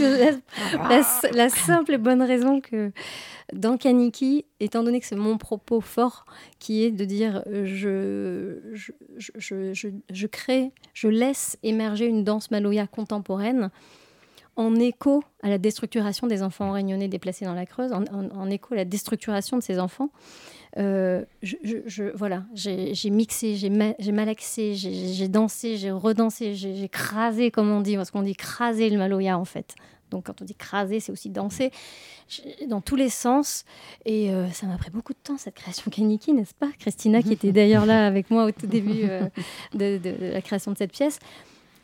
la, la, simple et bonne raison que dans Kaniki, étant donné que c'est mon propos fort qui est de dire je, je, crée, je laisse émerger une danse maloya contemporaine en écho à la déstructuration des enfants réunionnais déplacés dans la Creuse, en, écho à la déstructuration de ces enfants. Euh, je, voilà, j'ai mixé, j'ai malaxé, j'ai dansé, j'ai redansé, j'ai crasé, comme on dit, parce qu'on dit craser le maloya en fait. Donc quand on dit craser, c'est aussi danser dans tous les sens. Et euh, ça m'a pris beaucoup de temps, cette création Kaniki, n'est-ce pas? Christina, qui était d'ailleurs là avec moi au tout début euh, de, la création de cette pièce.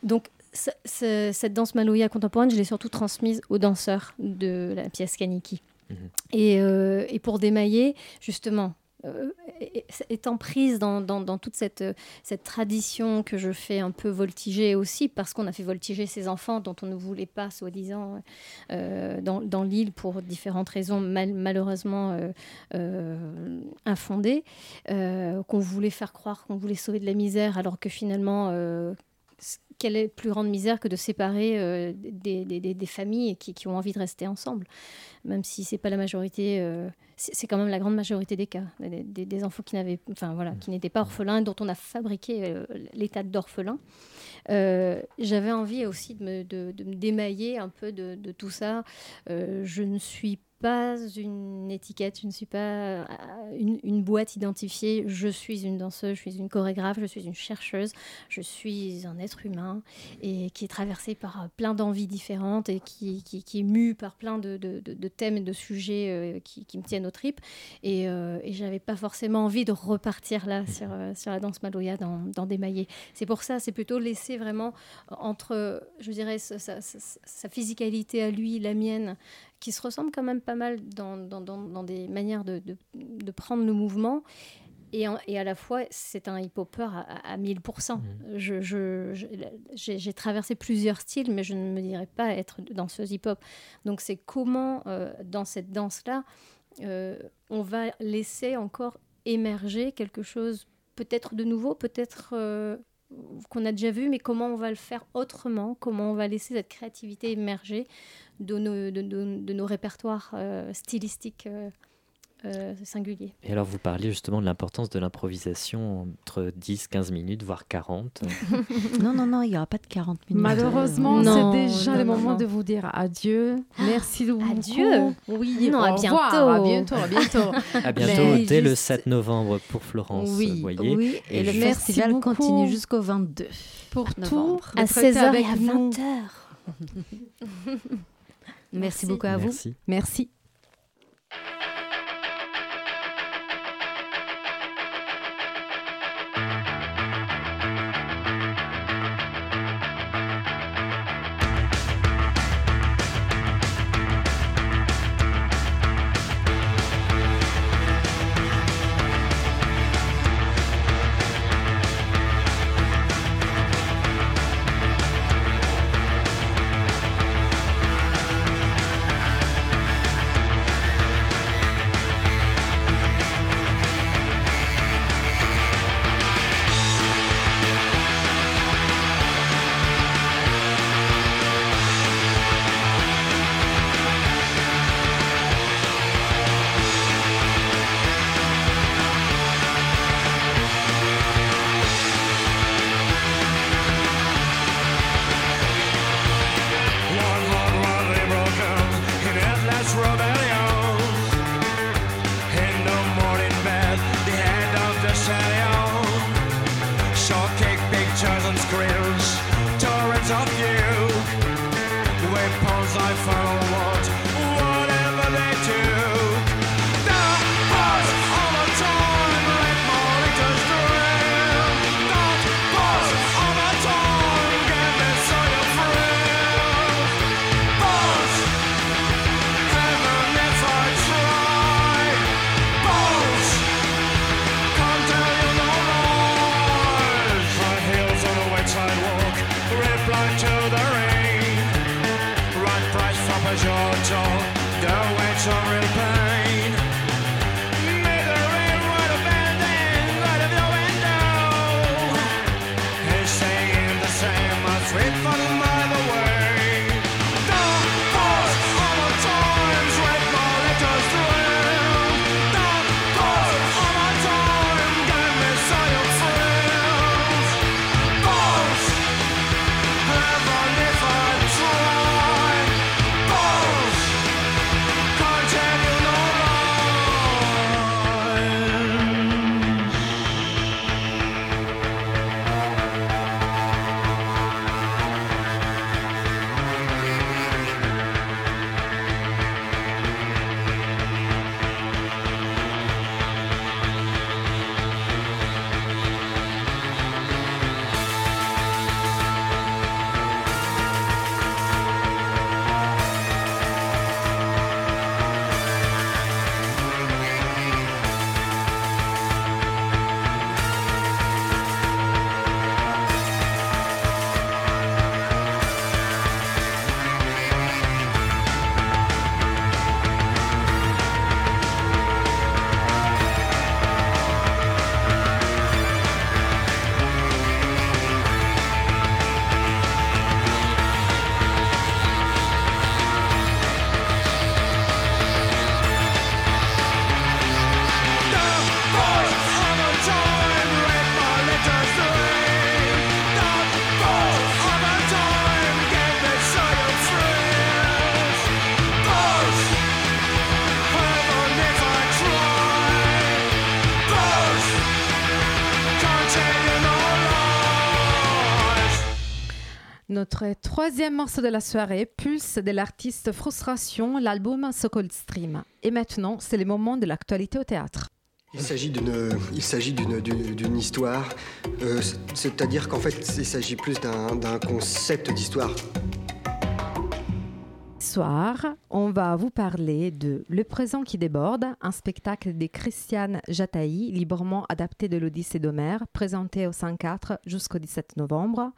Donc cette danse maloya contemporaine, je l'ai surtout transmise aux danseurs de la pièce Kaniki. Mhm. Et, euh, et, pour démailler, justement, euh, étant prise dans, toute cette, tradition que je fais un peu voltiger aussi, parce qu'on a fait voltiger ces enfants dont on ne voulait pas, soi-disant, euh, dans, l'île pour différentes raisons malheureusement infondées, qu'on voulait faire croire qu'on voulait sauver de la misère, alors que finalement quelle est plus grande misère que de séparer euh, des, des, des, familles qui, qui, ont envie de rester ensemble, même si c'est pas la majorité, euh, c'est quand même la grande majorité des cas, des, enfants qui n'avaient, enfin voilà, qui n'étaient pas orphelins, dont on a fabriqué euh, l'état d'orphelin. J'avais envie aussi de me, de, de me, démailler un peu de, de tout ça. je ne suis pas une étiquette, je ne suis pas euh, une, boîte identifiée. Je suis une danseuse, je suis une chorégraphe, je suis une chercheuse, je suis un être humain et qui est traversé par euh, plein d'envies différentes et qui, qui, est mu par plein de, de, thèmes et de sujets euh, qui, qui, me tiennent aux tripes. Et, et j'avais pas forcément envie de repartir là sur, sur la danse Maloya dans, dans Démaillé. C'est pour ça, c'est plutôt laisser vraiment entre, je dirais, sa, sa physicalité à lui, la mienne, qui se ressemblent quand même pas mal dans, dans, dans, des manières de, de, prendre le mouvement. Et, et, à la fois, c'est un hip-hopper à, à, 1000%. Mmh. Je, je, j'ai, traversé plusieurs styles, mais je ne me dirais pas être danseuse hip-hop. Donc c'est comment, euh, dans cette danse-là, euh, on va laisser encore émerger quelque chose peut-être de nouveau, peut-être euh, qu'on a déjà vu, mais comment on va le faire autrement, comment on va laisser cette créativité émerger de nos, répertoires euh, stylistiques euh, euh, singuliers. Et alors vous parliez justement de l'importance de l'improvisation entre 10, 15 minutes, voire 40. non, non, non, il n'y aura pas de 40 minutes. Malheureusement, c'est déjà le moment de vous dire adieu. Merci beaucoup. Adieu Oui, non, à bientôt. à bientôt. À bientôt. à bientôt, dès le 7 novembre pour Florence, oui, voyez. Oui, et, le festival continue jusqu'au 22 Pour novembre. tout, à 16h et à 20h. Merci, beaucoup à vous. Merci. Notre troisième morceau de la soirée, Pulse de l'artiste Frustration, l'album So-Called Stream. Et maintenant, c'est le moment de l'actualité au théâtre. Il s'agit d'une, il s'agit d'une, d'une, histoire, euh, c'est-à-dire qu'en fait, il s'agit plus d'un, d'un concept d'histoire. Ce soir, on va vous parler de Le présent qui déborde, un spectacle de Christiane Jataï, librement adapté de l'Odyssée d'Homère, présenté au 5-4 jusqu'au 17 novembre.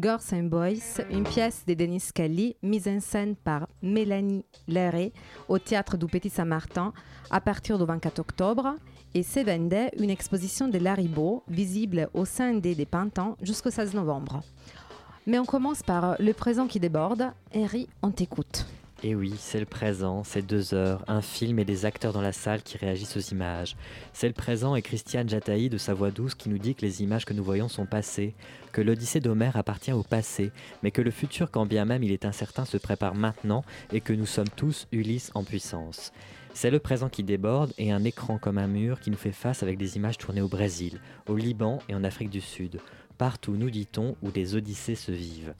Girls and Boys, une pièce de Denis Kelly, mise en scène par Mélanie Léré au théâtre du Petit Saint-Martin à partir du 24 octobre. Et c'est vendait une exposition de Laribo, visible au sein des Pintants jusqu'au 16 novembre. Mais on commence par le présent qui déborde. Henry, on t'écoute. Et oui, c'est le présent, c'est deux heures, un film et des acteurs dans la salle qui réagissent aux images. C'est le présent et Christiane Jataï de sa voix douce qui nous dit que les images que nous voyons sont passées, que l'Odyssée d'Homère appartient au passé, mais que le futur, quand bien même il est incertain, se prépare maintenant et que nous sommes tous Ulysse en puissance. C'est le présent qui déborde et un écran comme un mur qui nous fait face avec des images tournées au Brésil, au Liban et en Afrique du Sud, partout, nous dit-on, où des odyssées se vivent.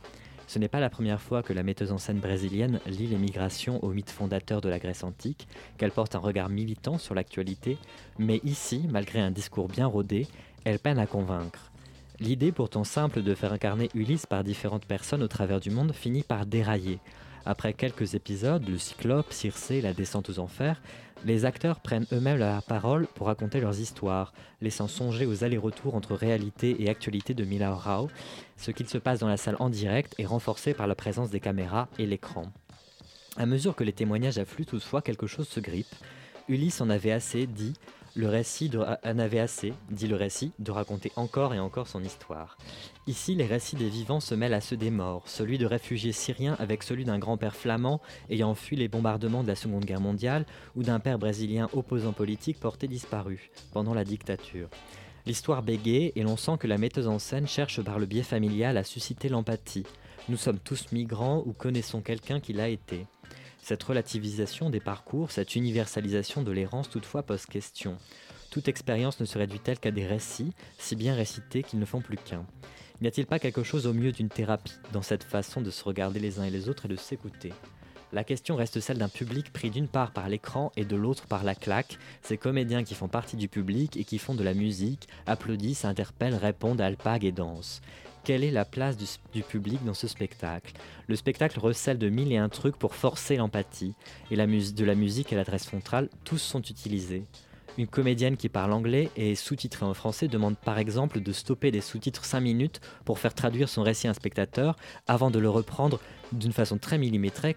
Ce n'est pas la première fois que la metteuse en scène brésilienne lie l'émigration au mythe fondateur de la Grèce antique, qu'elle porte un regard militant sur l'actualité, mais ici, malgré un discours bien rodé, elle peine à convaincre. L'idée pourtant simple de faire incarner Ulysse par différentes personnes au travers du monde finit par dérailler, après quelques épisodes, le Cyclope, Circé, la descente aux enfers, les acteurs prennent eux-mêmes la parole pour raconter leurs histoires, laissant songer aux allers-retours entre réalité et actualité de Mila Rao. Ce qu'il se passe dans la salle en direct est renforcé par la présence des caméras et l'écran. À mesure que les témoignages affluent, toutefois, quelque chose se grippe. Ulysse en avait assez, dit, le récit en avait assez, dit le récit, de raconter encore et encore son histoire. Ici, les récits des vivants se mêlent à ceux des morts, celui de réfugiés syriens avec celui d'un grand-père flamand ayant fui les bombardements de la Seconde Guerre mondiale ou d'un père brésilien opposant politique porté disparu pendant la dictature. L'histoire bégaye et l'on sent que la metteuse en scène cherche par le biais familial à susciter l'empathie. Nous sommes tous migrants ou connaissons quelqu'un qui l'a été. Cette relativisation des parcours, cette universalisation de l'errance toutefois pose question. Toute expérience ne se réduit-elle qu'à des récits, si bien récités qu'ils ne font plus qu'un. N'y a-t-il pas quelque chose au mieux d'une thérapie dans cette façon de se regarder les uns et les autres et de s'écouter? La question reste celle d'un public pris d'une part par l'écran et de l'autre par la claque, ces comédiens qui font partie du public et qui font de la musique, applaudissent, interpellent, répondent, alpaguent et dansent quelle est la place du, public dans ce spectacle? Le spectacle recèle de mille et un trucs pour forcer l'empathie, et de la musique à l'adresse centrale, tous sont utilisés. Une comédienne qui parle anglais et est sous-titrée en français demande par exemple de stopper des sous-titres 5 minutes pour faire traduire son récit à un spectateur avant de le reprendre d'une façon très millimétrée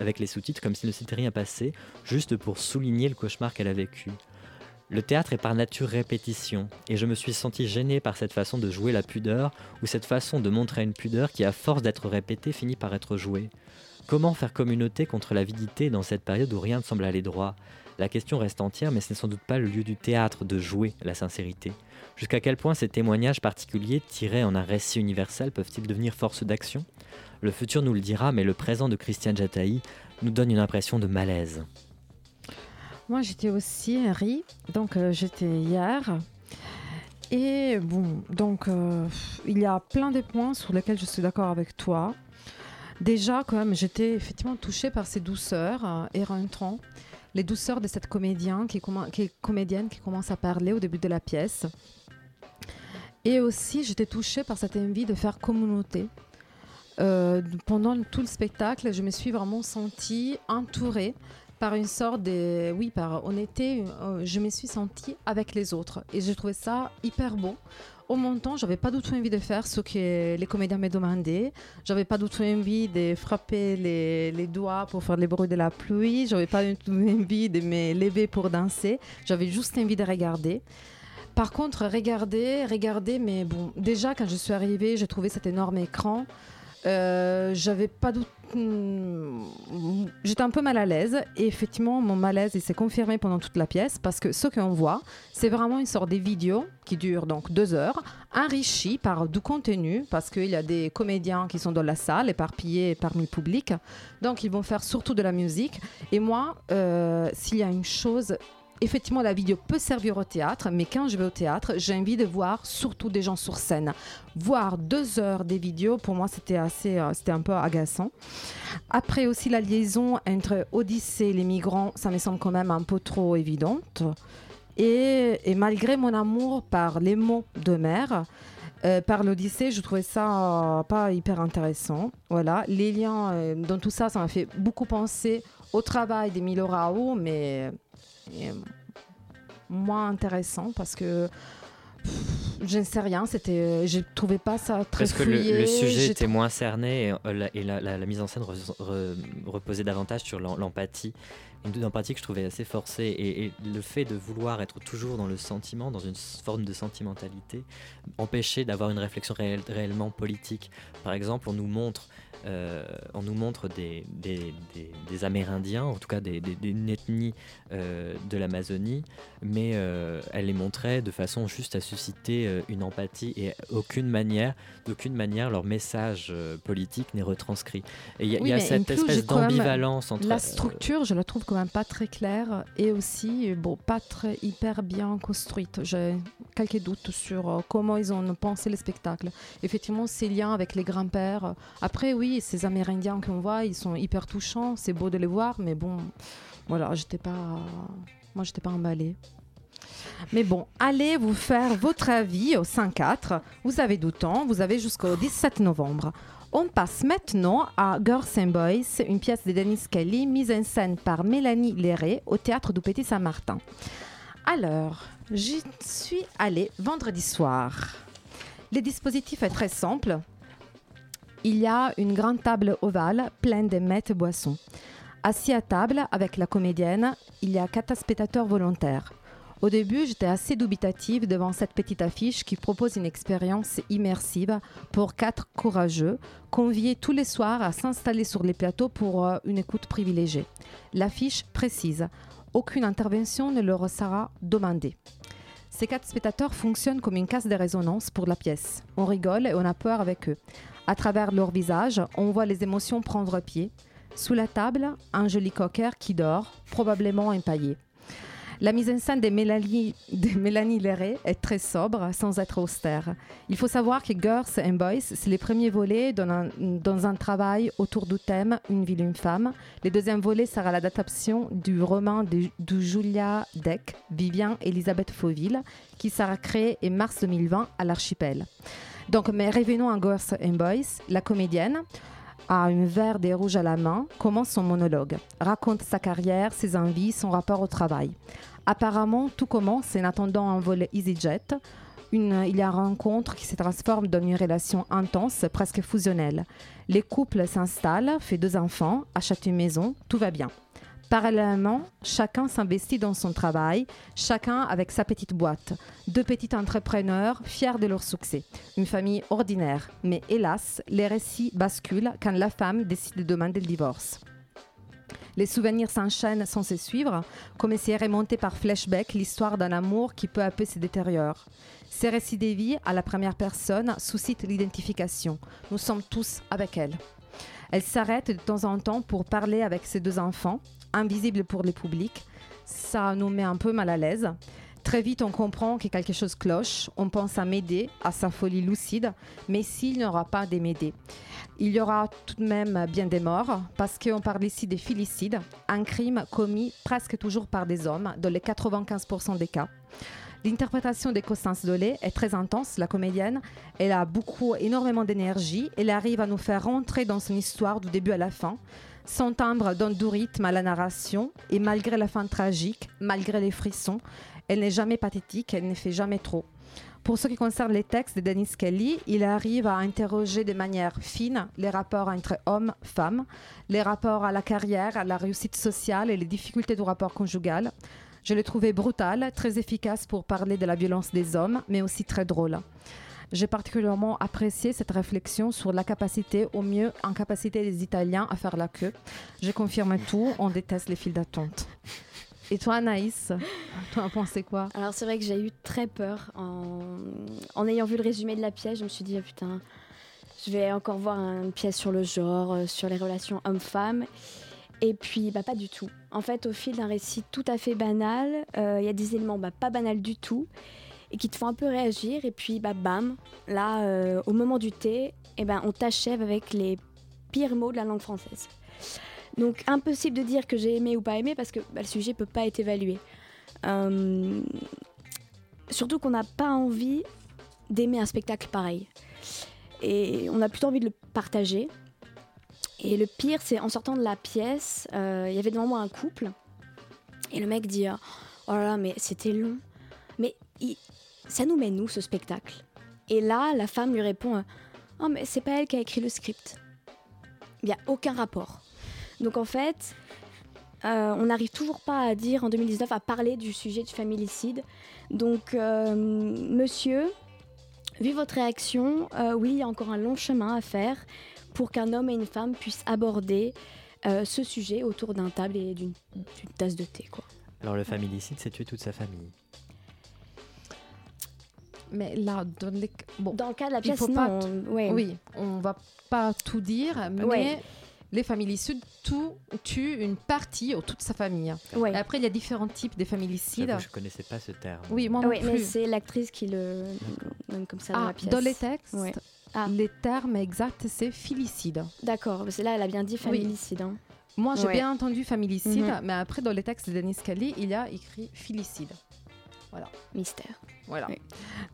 avec les sous-titres comme s'il ne s'était rien passé, juste pour souligner le cauchemar qu'elle a vécu. Le théâtre est par nature répétition, et je me suis senti gêné par cette façon de jouer la pudeur, ou cette façon de montrer une pudeur qui, à force d'être répétée, finit par être jouée. Comment faire communauté contre l'avidité dans cette période où rien ne semble aller droit? La question reste entière, mais ce n'est sans doute pas le lieu du théâtre de jouer la sincérité. Jusqu'à quel point ces témoignages particuliers, tirés en un récit universel, peuvent-ils devenir force d'action? Le futur nous le dira, mais le présent de Christiane Jataï nous donne une impression de malaise. Moi, j'étais aussi Henry, donc euh, j'étais hier. Et bon, donc euh, il y a plein de points sur lesquels je suis d'accord avec toi. Déjà, quand même, j'étais effectivement touchée par ces douceurs euh, éreintantes, les douceurs de cette comédienne qui, qui, comédienne qui commence à parler au début de la pièce. Et aussi, j'étais touchée par cette envie de faire communauté. pendant tout le spectacle, je me suis vraiment sentie entourée par une sorte de, oui, par honnêteté, euh, je me suis sentie avec les autres. Et j'ai trouvé ça hyper beau. Au montant, j'avais pas du tout envie de faire ce que les comédiens me demandaient. J'avais pas du tout envie de frapper les, les doigts pour faire les bruits de la pluie. J'avais pas du tout envie de me lever pour danser. J'avais juste envie de regarder. Par contre, regarder, regarder, mais bon, déjà quand je suis arrivée, j'ai trouvé cet énorme écran. Euh, j'avais pas doute. Hmm, j'étais un peu mal à l'aise et effectivement mon malaise s'est confirmé pendant toute la pièce parce que ce qu'on voit c'est vraiment une sorte de vidéo qui dure donc deux heures enrichie par du contenu parce qu'il y a des comédiens qui sont dans la salle éparpillés parmi le public donc ils vont faire surtout de la musique et moi euh, s'il y a une chose effectivement, la vidéo peut servir au théâtre, mais quand je vais au théâtre, j'ai envie de voir surtout des gens sur scène. Voir deux heures des vidéos, pour moi, c'était assez, euh, c'était un peu agaçant. Après aussi, la liaison entre Odyssée et les migrants, ça me semble quand même un peu trop évidente. Et, malgré mon amour par les mots de mère, euh, par l'Odyssée, je trouvais ça euh, pas hyper intéressant. Voilà, les liens dans tout ça, ça m'a fait beaucoup penser au travail d'Emilio Rao, mais moins intéressant parce que je ne sais rien. C'était, euh, je trouvais pas ça très Parce que le, fouillé, le sujet était moins cerné et, euh, la, et la- la- la mise en scène re- re- reposait davantage sur l'em- l'empathie. Une empathie que je trouvais assez forcée et, et le fait de vouloir être toujours dans le sentiment, dans une forme de sentimentalité, empêchait d'avoir une réflexion réelle- réellement politique. Par exemple, on nous montre, euh, on nous montre des, des, des- des Amérindiens, en tout cas des, d'une ethnie euh, de l'Amazonie, mais elle les montrait de façon juste à susciter euh, une empathie et aucune manière, d'aucune manière leur message euh, politique n'est retranscrit. Et il y a, Oui, il y a mais cette inclus, espèce d'ambivalence entre La euh, structure, je la trouve quand même pas très claire et aussi, bon, pas très hyper bien construite. J'ai quelques doutes sur comment ils ont pensé le spectacle. Effectivement, ces liens avec les grands-pères. Après, oui, ces Amérindiens qu'on voit, ils sont hyper touchants. C'est beau de les voir, mais bon, voilà, j'étais pas, moi, j'étais pas emballée. Mais bon, allez vous faire votre avis au 5-4. Vous avez du temps, vous avez jusqu'au 17 novembre. On passe maintenant à Girls and Boys, une pièce de Dennis Kelly mise en scène par Mélanie Léré au théâtre du Petit Saint-Martin. Alors, j'y suis allée vendredi soir. Le dispositif est très simple. Il y a une grande table ovale pleine de mets et boissons. Assis à table avec la comédienne, il y a quatre spectateurs volontaires. Au début, j'étais assez dubitative devant cette petite affiche qui propose une expérience immersive pour quatre courageux, conviés tous les soirs à s'installer sur les plateaux pour euh, une écoute privilégiée. L'affiche précise aucune intervention ne leur sera demandée. Ces quatre spectateurs fonctionnent comme une casse de résonance pour la pièce. On rigole et on a peur avec eux. À travers leur visage, on voit les émotions prendre pied. Sous la table, un joli cocker qui dort, probablement empaillé. La mise en scène de Mélanie, de Mélanie Léré est très sobre, sans être austère. Il faut savoir que Girls and Boys, c'est les premiers volets dans un, dans un travail autour du thème Une ville, une femme. Le deuxième volet sera l'adaptation du roman de, de Julia Deck, Vivian Elisabeth Fauville, qui sera créé en mars 2020 à l'Archipel. Donc, mais revenons à Girls and Boys. La comédienne, a un verre de rouge à la main, commence son monologue, raconte sa carrière, ses envies, son rapport au travail. Apparemment, tout commence en attendant un vol EasyJet. Une, il y a une rencontre qui se transforme dans une relation intense, presque fusionnelle. Les couples s'installent, fait deux enfants, achètent une maison, tout va bien. Parallèlement, chacun s'investit dans son travail, chacun avec sa petite boîte. Deux petits entrepreneurs fiers de leur succès. Une famille ordinaire, mais hélas, les récits basculent quand la femme décide de demander le divorce. Les souvenirs s'enchaînent sans se suivre, comme si remonter par flashback l'histoire d'un amour qui peu à peu se détériore. Ces récits des vies à la première personne suscitent l'identification. Nous sommes tous avec elle. Elle s'arrête de temps en temps pour parler avec ses deux enfants, invisibles pour le public. Ça nous met un peu mal à l'aise. Très vite, on comprend que quelque chose cloche. On pense à Médée, à sa folie lucide. Mais s'il n'y aura pas des Médées, il y aura tout de même bien des morts, parce qu'on parle ici des filicides, un crime commis presque toujours par des hommes, dans les 95% des cas. L'interprétation de Constance Dolé est très intense, la comédienne. Elle a beaucoup, énormément d'énergie. Elle arrive à nous faire rentrer dans son histoire du début à la fin. Son timbre donne du rythme à la narration et malgré la fin tragique, malgré les frissons, elle n'est jamais pathétique, elle ne fait jamais trop. Pour ce qui concerne les textes de Dennis Kelly, il arrive à interroger de manière fine les rapports entre hommes, femmes, les rapports à la carrière, à la réussite sociale et les difficultés du rapport conjugal. Je l'ai trouvé brutal, très efficace pour parler de la violence des hommes, mais aussi très drôle. J'ai particulièrement apprécié cette réflexion sur la capacité, au mieux, incapacité des Italiens à faire la queue. Je confirme tout, on déteste les files d'attente. Et toi, Anaïs, toi, pensé quoi? Alors c'est vrai que j'ai eu très peur en... en ayant vu le résumé de la pièce. Je me suis dit, ah, putain, je vais encore voir une pièce sur le genre, euh, sur les relations hommes-femmes. Et puis, bah, pas du tout. En fait, au fil d'un récit tout à fait banal, euh, il y a des éléments bah, pas banals du tout et qui te font un peu réagir. Et puis, bah, bam, là, euh, au moment du thé, eh ben, on t'achève avec les pires mots de la langue française. Donc, impossible de dire que j'ai aimé ou pas aimé parce que bah, le sujet peut pas être évalué. Euh, surtout qu'on n'a pas envie d'aimer un spectacle pareil. Et on a plutôt envie de le partager. Et le pire, c'est en sortant de la pièce, euh, il y avait devant moi un couple. Et le mec dit Oh là là, mais c'était long. Mais ça nous mène où ce spectacle Et là, la femme lui répond Oh, mais c'est pas elle qui a écrit le script. Il n'y a aucun rapport. Donc en fait, euh, on n'arrive toujours pas à dire en 2019 à parler du sujet du familicide. Donc, euh, monsieur, vu votre réaction, euh, oui, il y a encore un long chemin à faire pour qu'un homme et une femme puissent aborder ce sujet autour d'un table et d'une d'une tasse de thé. Quoi. Alors le familicide, c'est tuer toute sa famille. Mais là, dans, les- bon, Dans le cas de la pièce, non. pas on- ouais. Oui, on va pas tout dire, mais Ouais. les familicides tout, tuent une partie ou toute sa famille. Ouais. Après, il y a différents types de familicides. Je connaissais pas ce terme. Oui, moi non ouais, mais plus. c'est l'actrice qui le donne comme ça dans Ah, la pièce. dans les textes, Ouais. Ah. les termes exacts, c'est filicide. D'accord, parce que là, elle a bien dit Oui. familicide. hein. Moi, j'ai Ouais. bien entendu familicide, Mhm. mais après, dans les textes de Denis Scali, il y a écrit filicide. Voilà. Mystère. Voilà. Oui.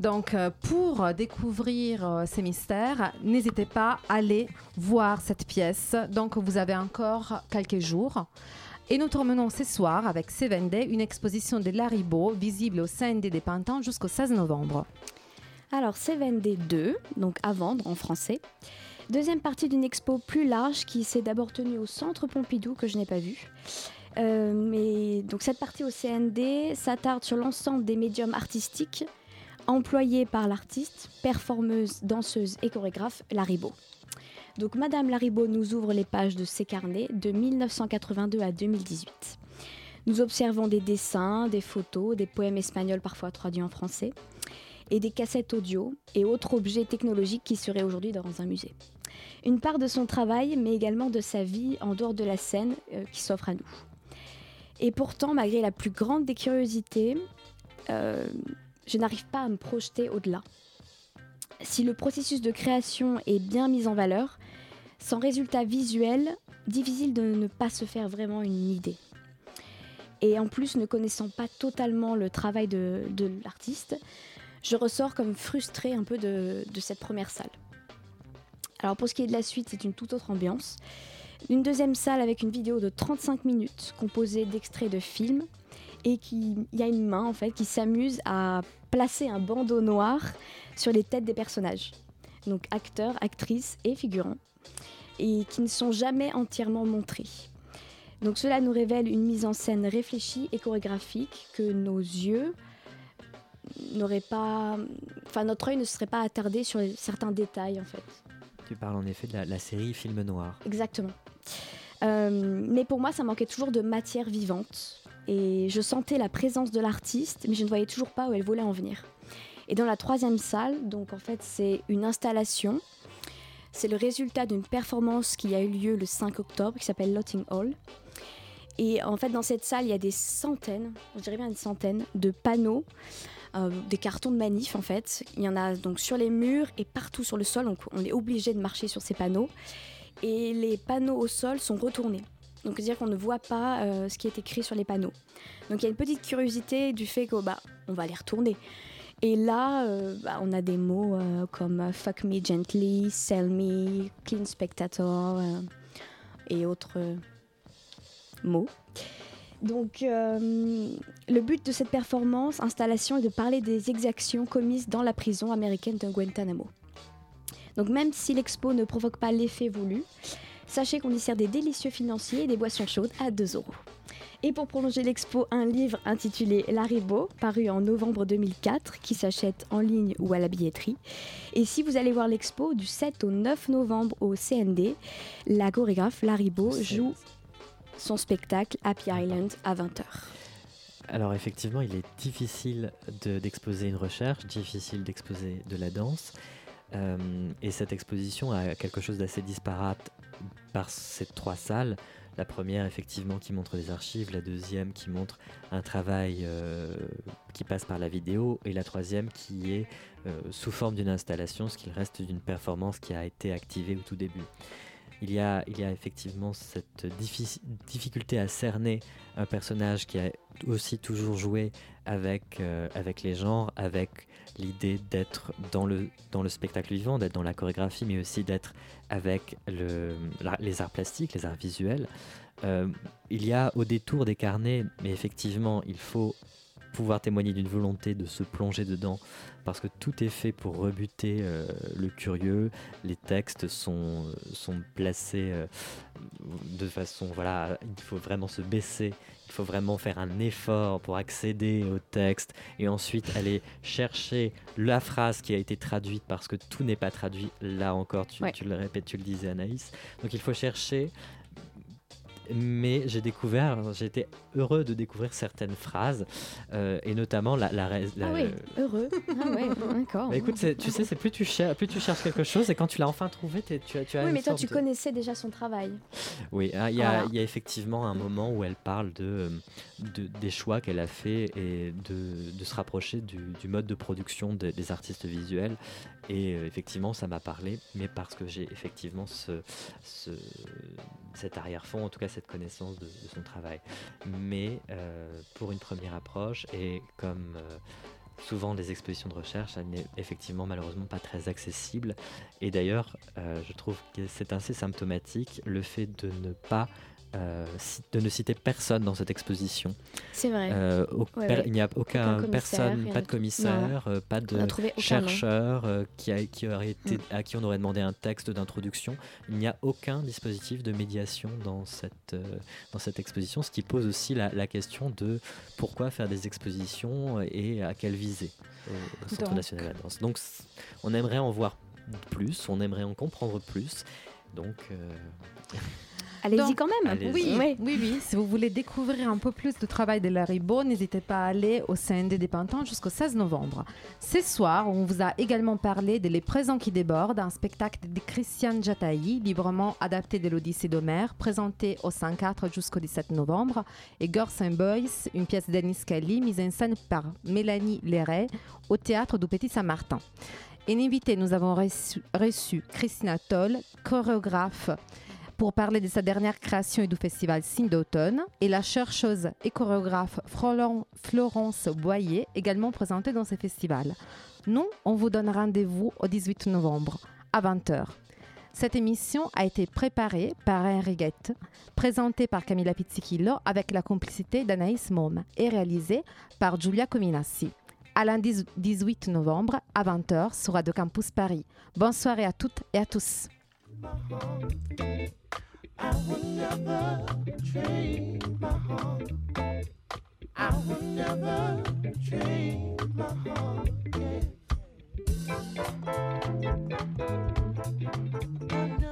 Donc, euh, pour découvrir euh, ces mystères, n'hésitez pas à aller voir cette pièce. Donc, vous avez encore quelques jours. Et nous terminons ce soir avec Seven Day, une exposition de Laribo visible au CND des Pintans jusqu'au 16 novembre. Alors, CVND 2, donc à vendre en français. Deuxième partie d'une expo plus large qui s'est d'abord tenue au Centre Pompidou, que je n'ai pas vu. Euh, donc cette partie au CND s'attarde sur l'ensemble des médiums artistiques employés par l'artiste, performeuse, danseuse et chorégraphe Laribo. Donc Madame Laribo nous ouvre les pages de ses carnets de 1982 à 2018. Nous observons des dessins, des photos, des poèmes espagnols parfois traduits en français et des cassettes audio et autres objets technologiques qui seraient aujourd'hui dans un musée. Une part de son travail, mais également de sa vie en dehors de la scène euh, qui s'offre à nous. Et pourtant, malgré la plus grande des curiosités, euh, je n'arrive pas à me projeter au-delà. Si le processus de création est bien mis en valeur, sans résultat visuel, difficile de ne pas se faire vraiment une idée. Et en plus, ne connaissant pas totalement le travail de, l'artiste, je ressors comme frustrée un peu de cette première salle. Alors pour ce qui est de la suite, c'est une toute autre ambiance. Une deuxième salle avec une vidéo de 35 minutes composée d'extraits de films et qui il y a une main en fait qui s'amuse à placer un bandeau noir sur les têtes des personnages. Donc acteurs, actrices et figurants et qui ne sont jamais entièrement montrés. Donc cela nous révèle une mise en scène réfléchie et chorégraphique que nos yeux n'auraient pas enfin notre œil ne se serait pas attardé sur certains détails en fait. Tu parles en effet de la, la série Film Noir. Exactement. Euh, mais pour moi, ça manquait toujours de matière vivante. Et je sentais la présence de l'artiste, mais je ne voyais toujours pas où elle voulait en venir. Et dans la troisième salle, donc en fait, c'est une installation. C'est le résultat d'une performance qui a eu lieu le 5 octobre, qui s'appelle Lotting Hall. Et en fait, dans cette salle, il y a des centaines, je dirais bien des centaines, de panneaux, euh, des cartons de manif en fait. Il y en a donc sur les murs et partout sur le sol, donc on est obligé de marcher sur ces panneaux. Et les panneaux au sol sont retournés. Donc c'est-à-dire qu'on ne voit pas euh, ce qui est écrit sur les panneaux. Donc il y a une petite curiosité du fait qu'on bah, va les retourner. Et là, euh, bah, on a des mots euh, comme Fuck Me Gently, Sell Me, Clean Spectator et autres mots. Donc, le but de cette performance, installation, est de parler des exactions commises dans la prison américaine de Guantanamo. Donc, même si l'expo ne provoque pas l'effet voulu, sachez qu'on y sert des délicieux financiers et des boissons chaudes à 2 euros. Et pour prolonger l'expo, un livre intitulé Laribo, paru en novembre 2004, qui s'achète en ligne ou à la billetterie. Et si vous allez voir l'expo du 7 au 9 novembre au CND, la chorégraphe Laribo joue son spectacle Happy Island à 20h. Alors effectivement, il est difficile de- d'exposer une recherche, difficile d'exposer de la danse. Euh, et cette exposition a quelque chose d'assez disparate par ces trois salles. La première, effectivement, qui montre les archives, la deuxième qui montre un travail euh, qui passe par la vidéo, et la troisième qui est euh, sous forme d'une installation, ce qui reste d'une performance qui a été activée au tout début. Il y a, il y effectivement cette difficulté à cerner un personnage qui a aussi toujours joué avec, euh, les genres, avec l'idée d'être dans le, spectacle vivant, d'être dans la chorégraphie, mais aussi d'être avec le, les arts plastiques, les arts visuels. Euh, il y a au détour des carnets, mais effectivement, il faut pouvoir témoigner d'une volonté de se plonger dedans parce que tout est fait pour rebuter euh, le curieux. Les textes sont, sont placés euh, de façon, voilà, il faut vraiment se baisser, il faut vraiment faire un effort pour accéder au texte et ensuite aller chercher la phrase qui a été traduite parce que tout n'est pas traduit. Là encore, tu, tu le répètes, tu le disais Anaïs. Donc il faut chercher mais j'ai découvert, j'ai été heureux de découvrir certaines phrases, euh, et notamment la, la, Ah oui, heureux. Ah ouais, d'accord. écoute, tu sais, c'est plus tu cherches, plus tu cherches quelque chose, et quand tu l'as enfin trouvé, tu as, tu as. Oui, mais toi, tu connaissais déjà son travail. Oui, ah, il y, a, y, a effectivement un moment où elle parle de, de des choix qu'elle a fait et de, de se rapprocher du, du, mode de production des artistes visuels et euh, effectivement, ça m'a parlé, mais parce que j'ai effectivement ce, cet arrière-fond, en tout cas cette connaissance de, son travail. Mais euh, pour une première approche, et comme euh, souvent des expositions de recherche, elle n'est effectivement malheureusement pas très accessible. Et d'ailleurs, je trouve que c'est assez symptomatique le fait de ne pas euh, de ne citer personne dans cette exposition. C'est vrai. Euh, il n'y a aucun, personne, pas de commissaire, euh, pas de chercheur qui, a, qui aurait été, mm. à qui on aurait demandé un texte d'introduction. Il n'y a aucun dispositif de médiation dans cette, dans cette exposition, ce qui pose aussi la, question de pourquoi faire des expositions et à quelle visée au, Centre national de la danse. Donc on aimerait en voir plus, on aimerait en comprendre plus. Donc Allez-y quand même. oui, oui, oui, Si vous voulez découvrir un peu plus du travail de Larry Beau, n'hésitez pas à aller au CND des Pantons jusqu'au 16 novembre. Ce soir, on vous a également parlé de Les Présents qui débordent, un spectacle de Christiane Jataï, librement adapté de l'Odyssée d'Homère, présenté au 5-4 jusqu'au 17 novembre, et Girls and Boys, une pièce d'Anis Kali, mise en scène par Mélanie Léray au théâtre du Petit Saint-Martin. En invité, nous avons reçu, reçu Christina Toll, chorégraphe pour parler de sa dernière création et du festival Signe d'automne, et la chercheuse et chorégraphe Florence Boyer, également présentée dans ce festival. Nous, on vous donne rendez-vous au 18 novembre à 20h. Cette émission a été préparée par Henriette, présentée par Camilla Pizzichillo avec la complicité d'Anaïs Mom et réalisée par Giulia Cominassi. À lundi 18 novembre à 20h sur Radio Campus Paris. Bonne soirée à toutes et à tous. I will never trade my heart. I will never trade my heart. Yeah.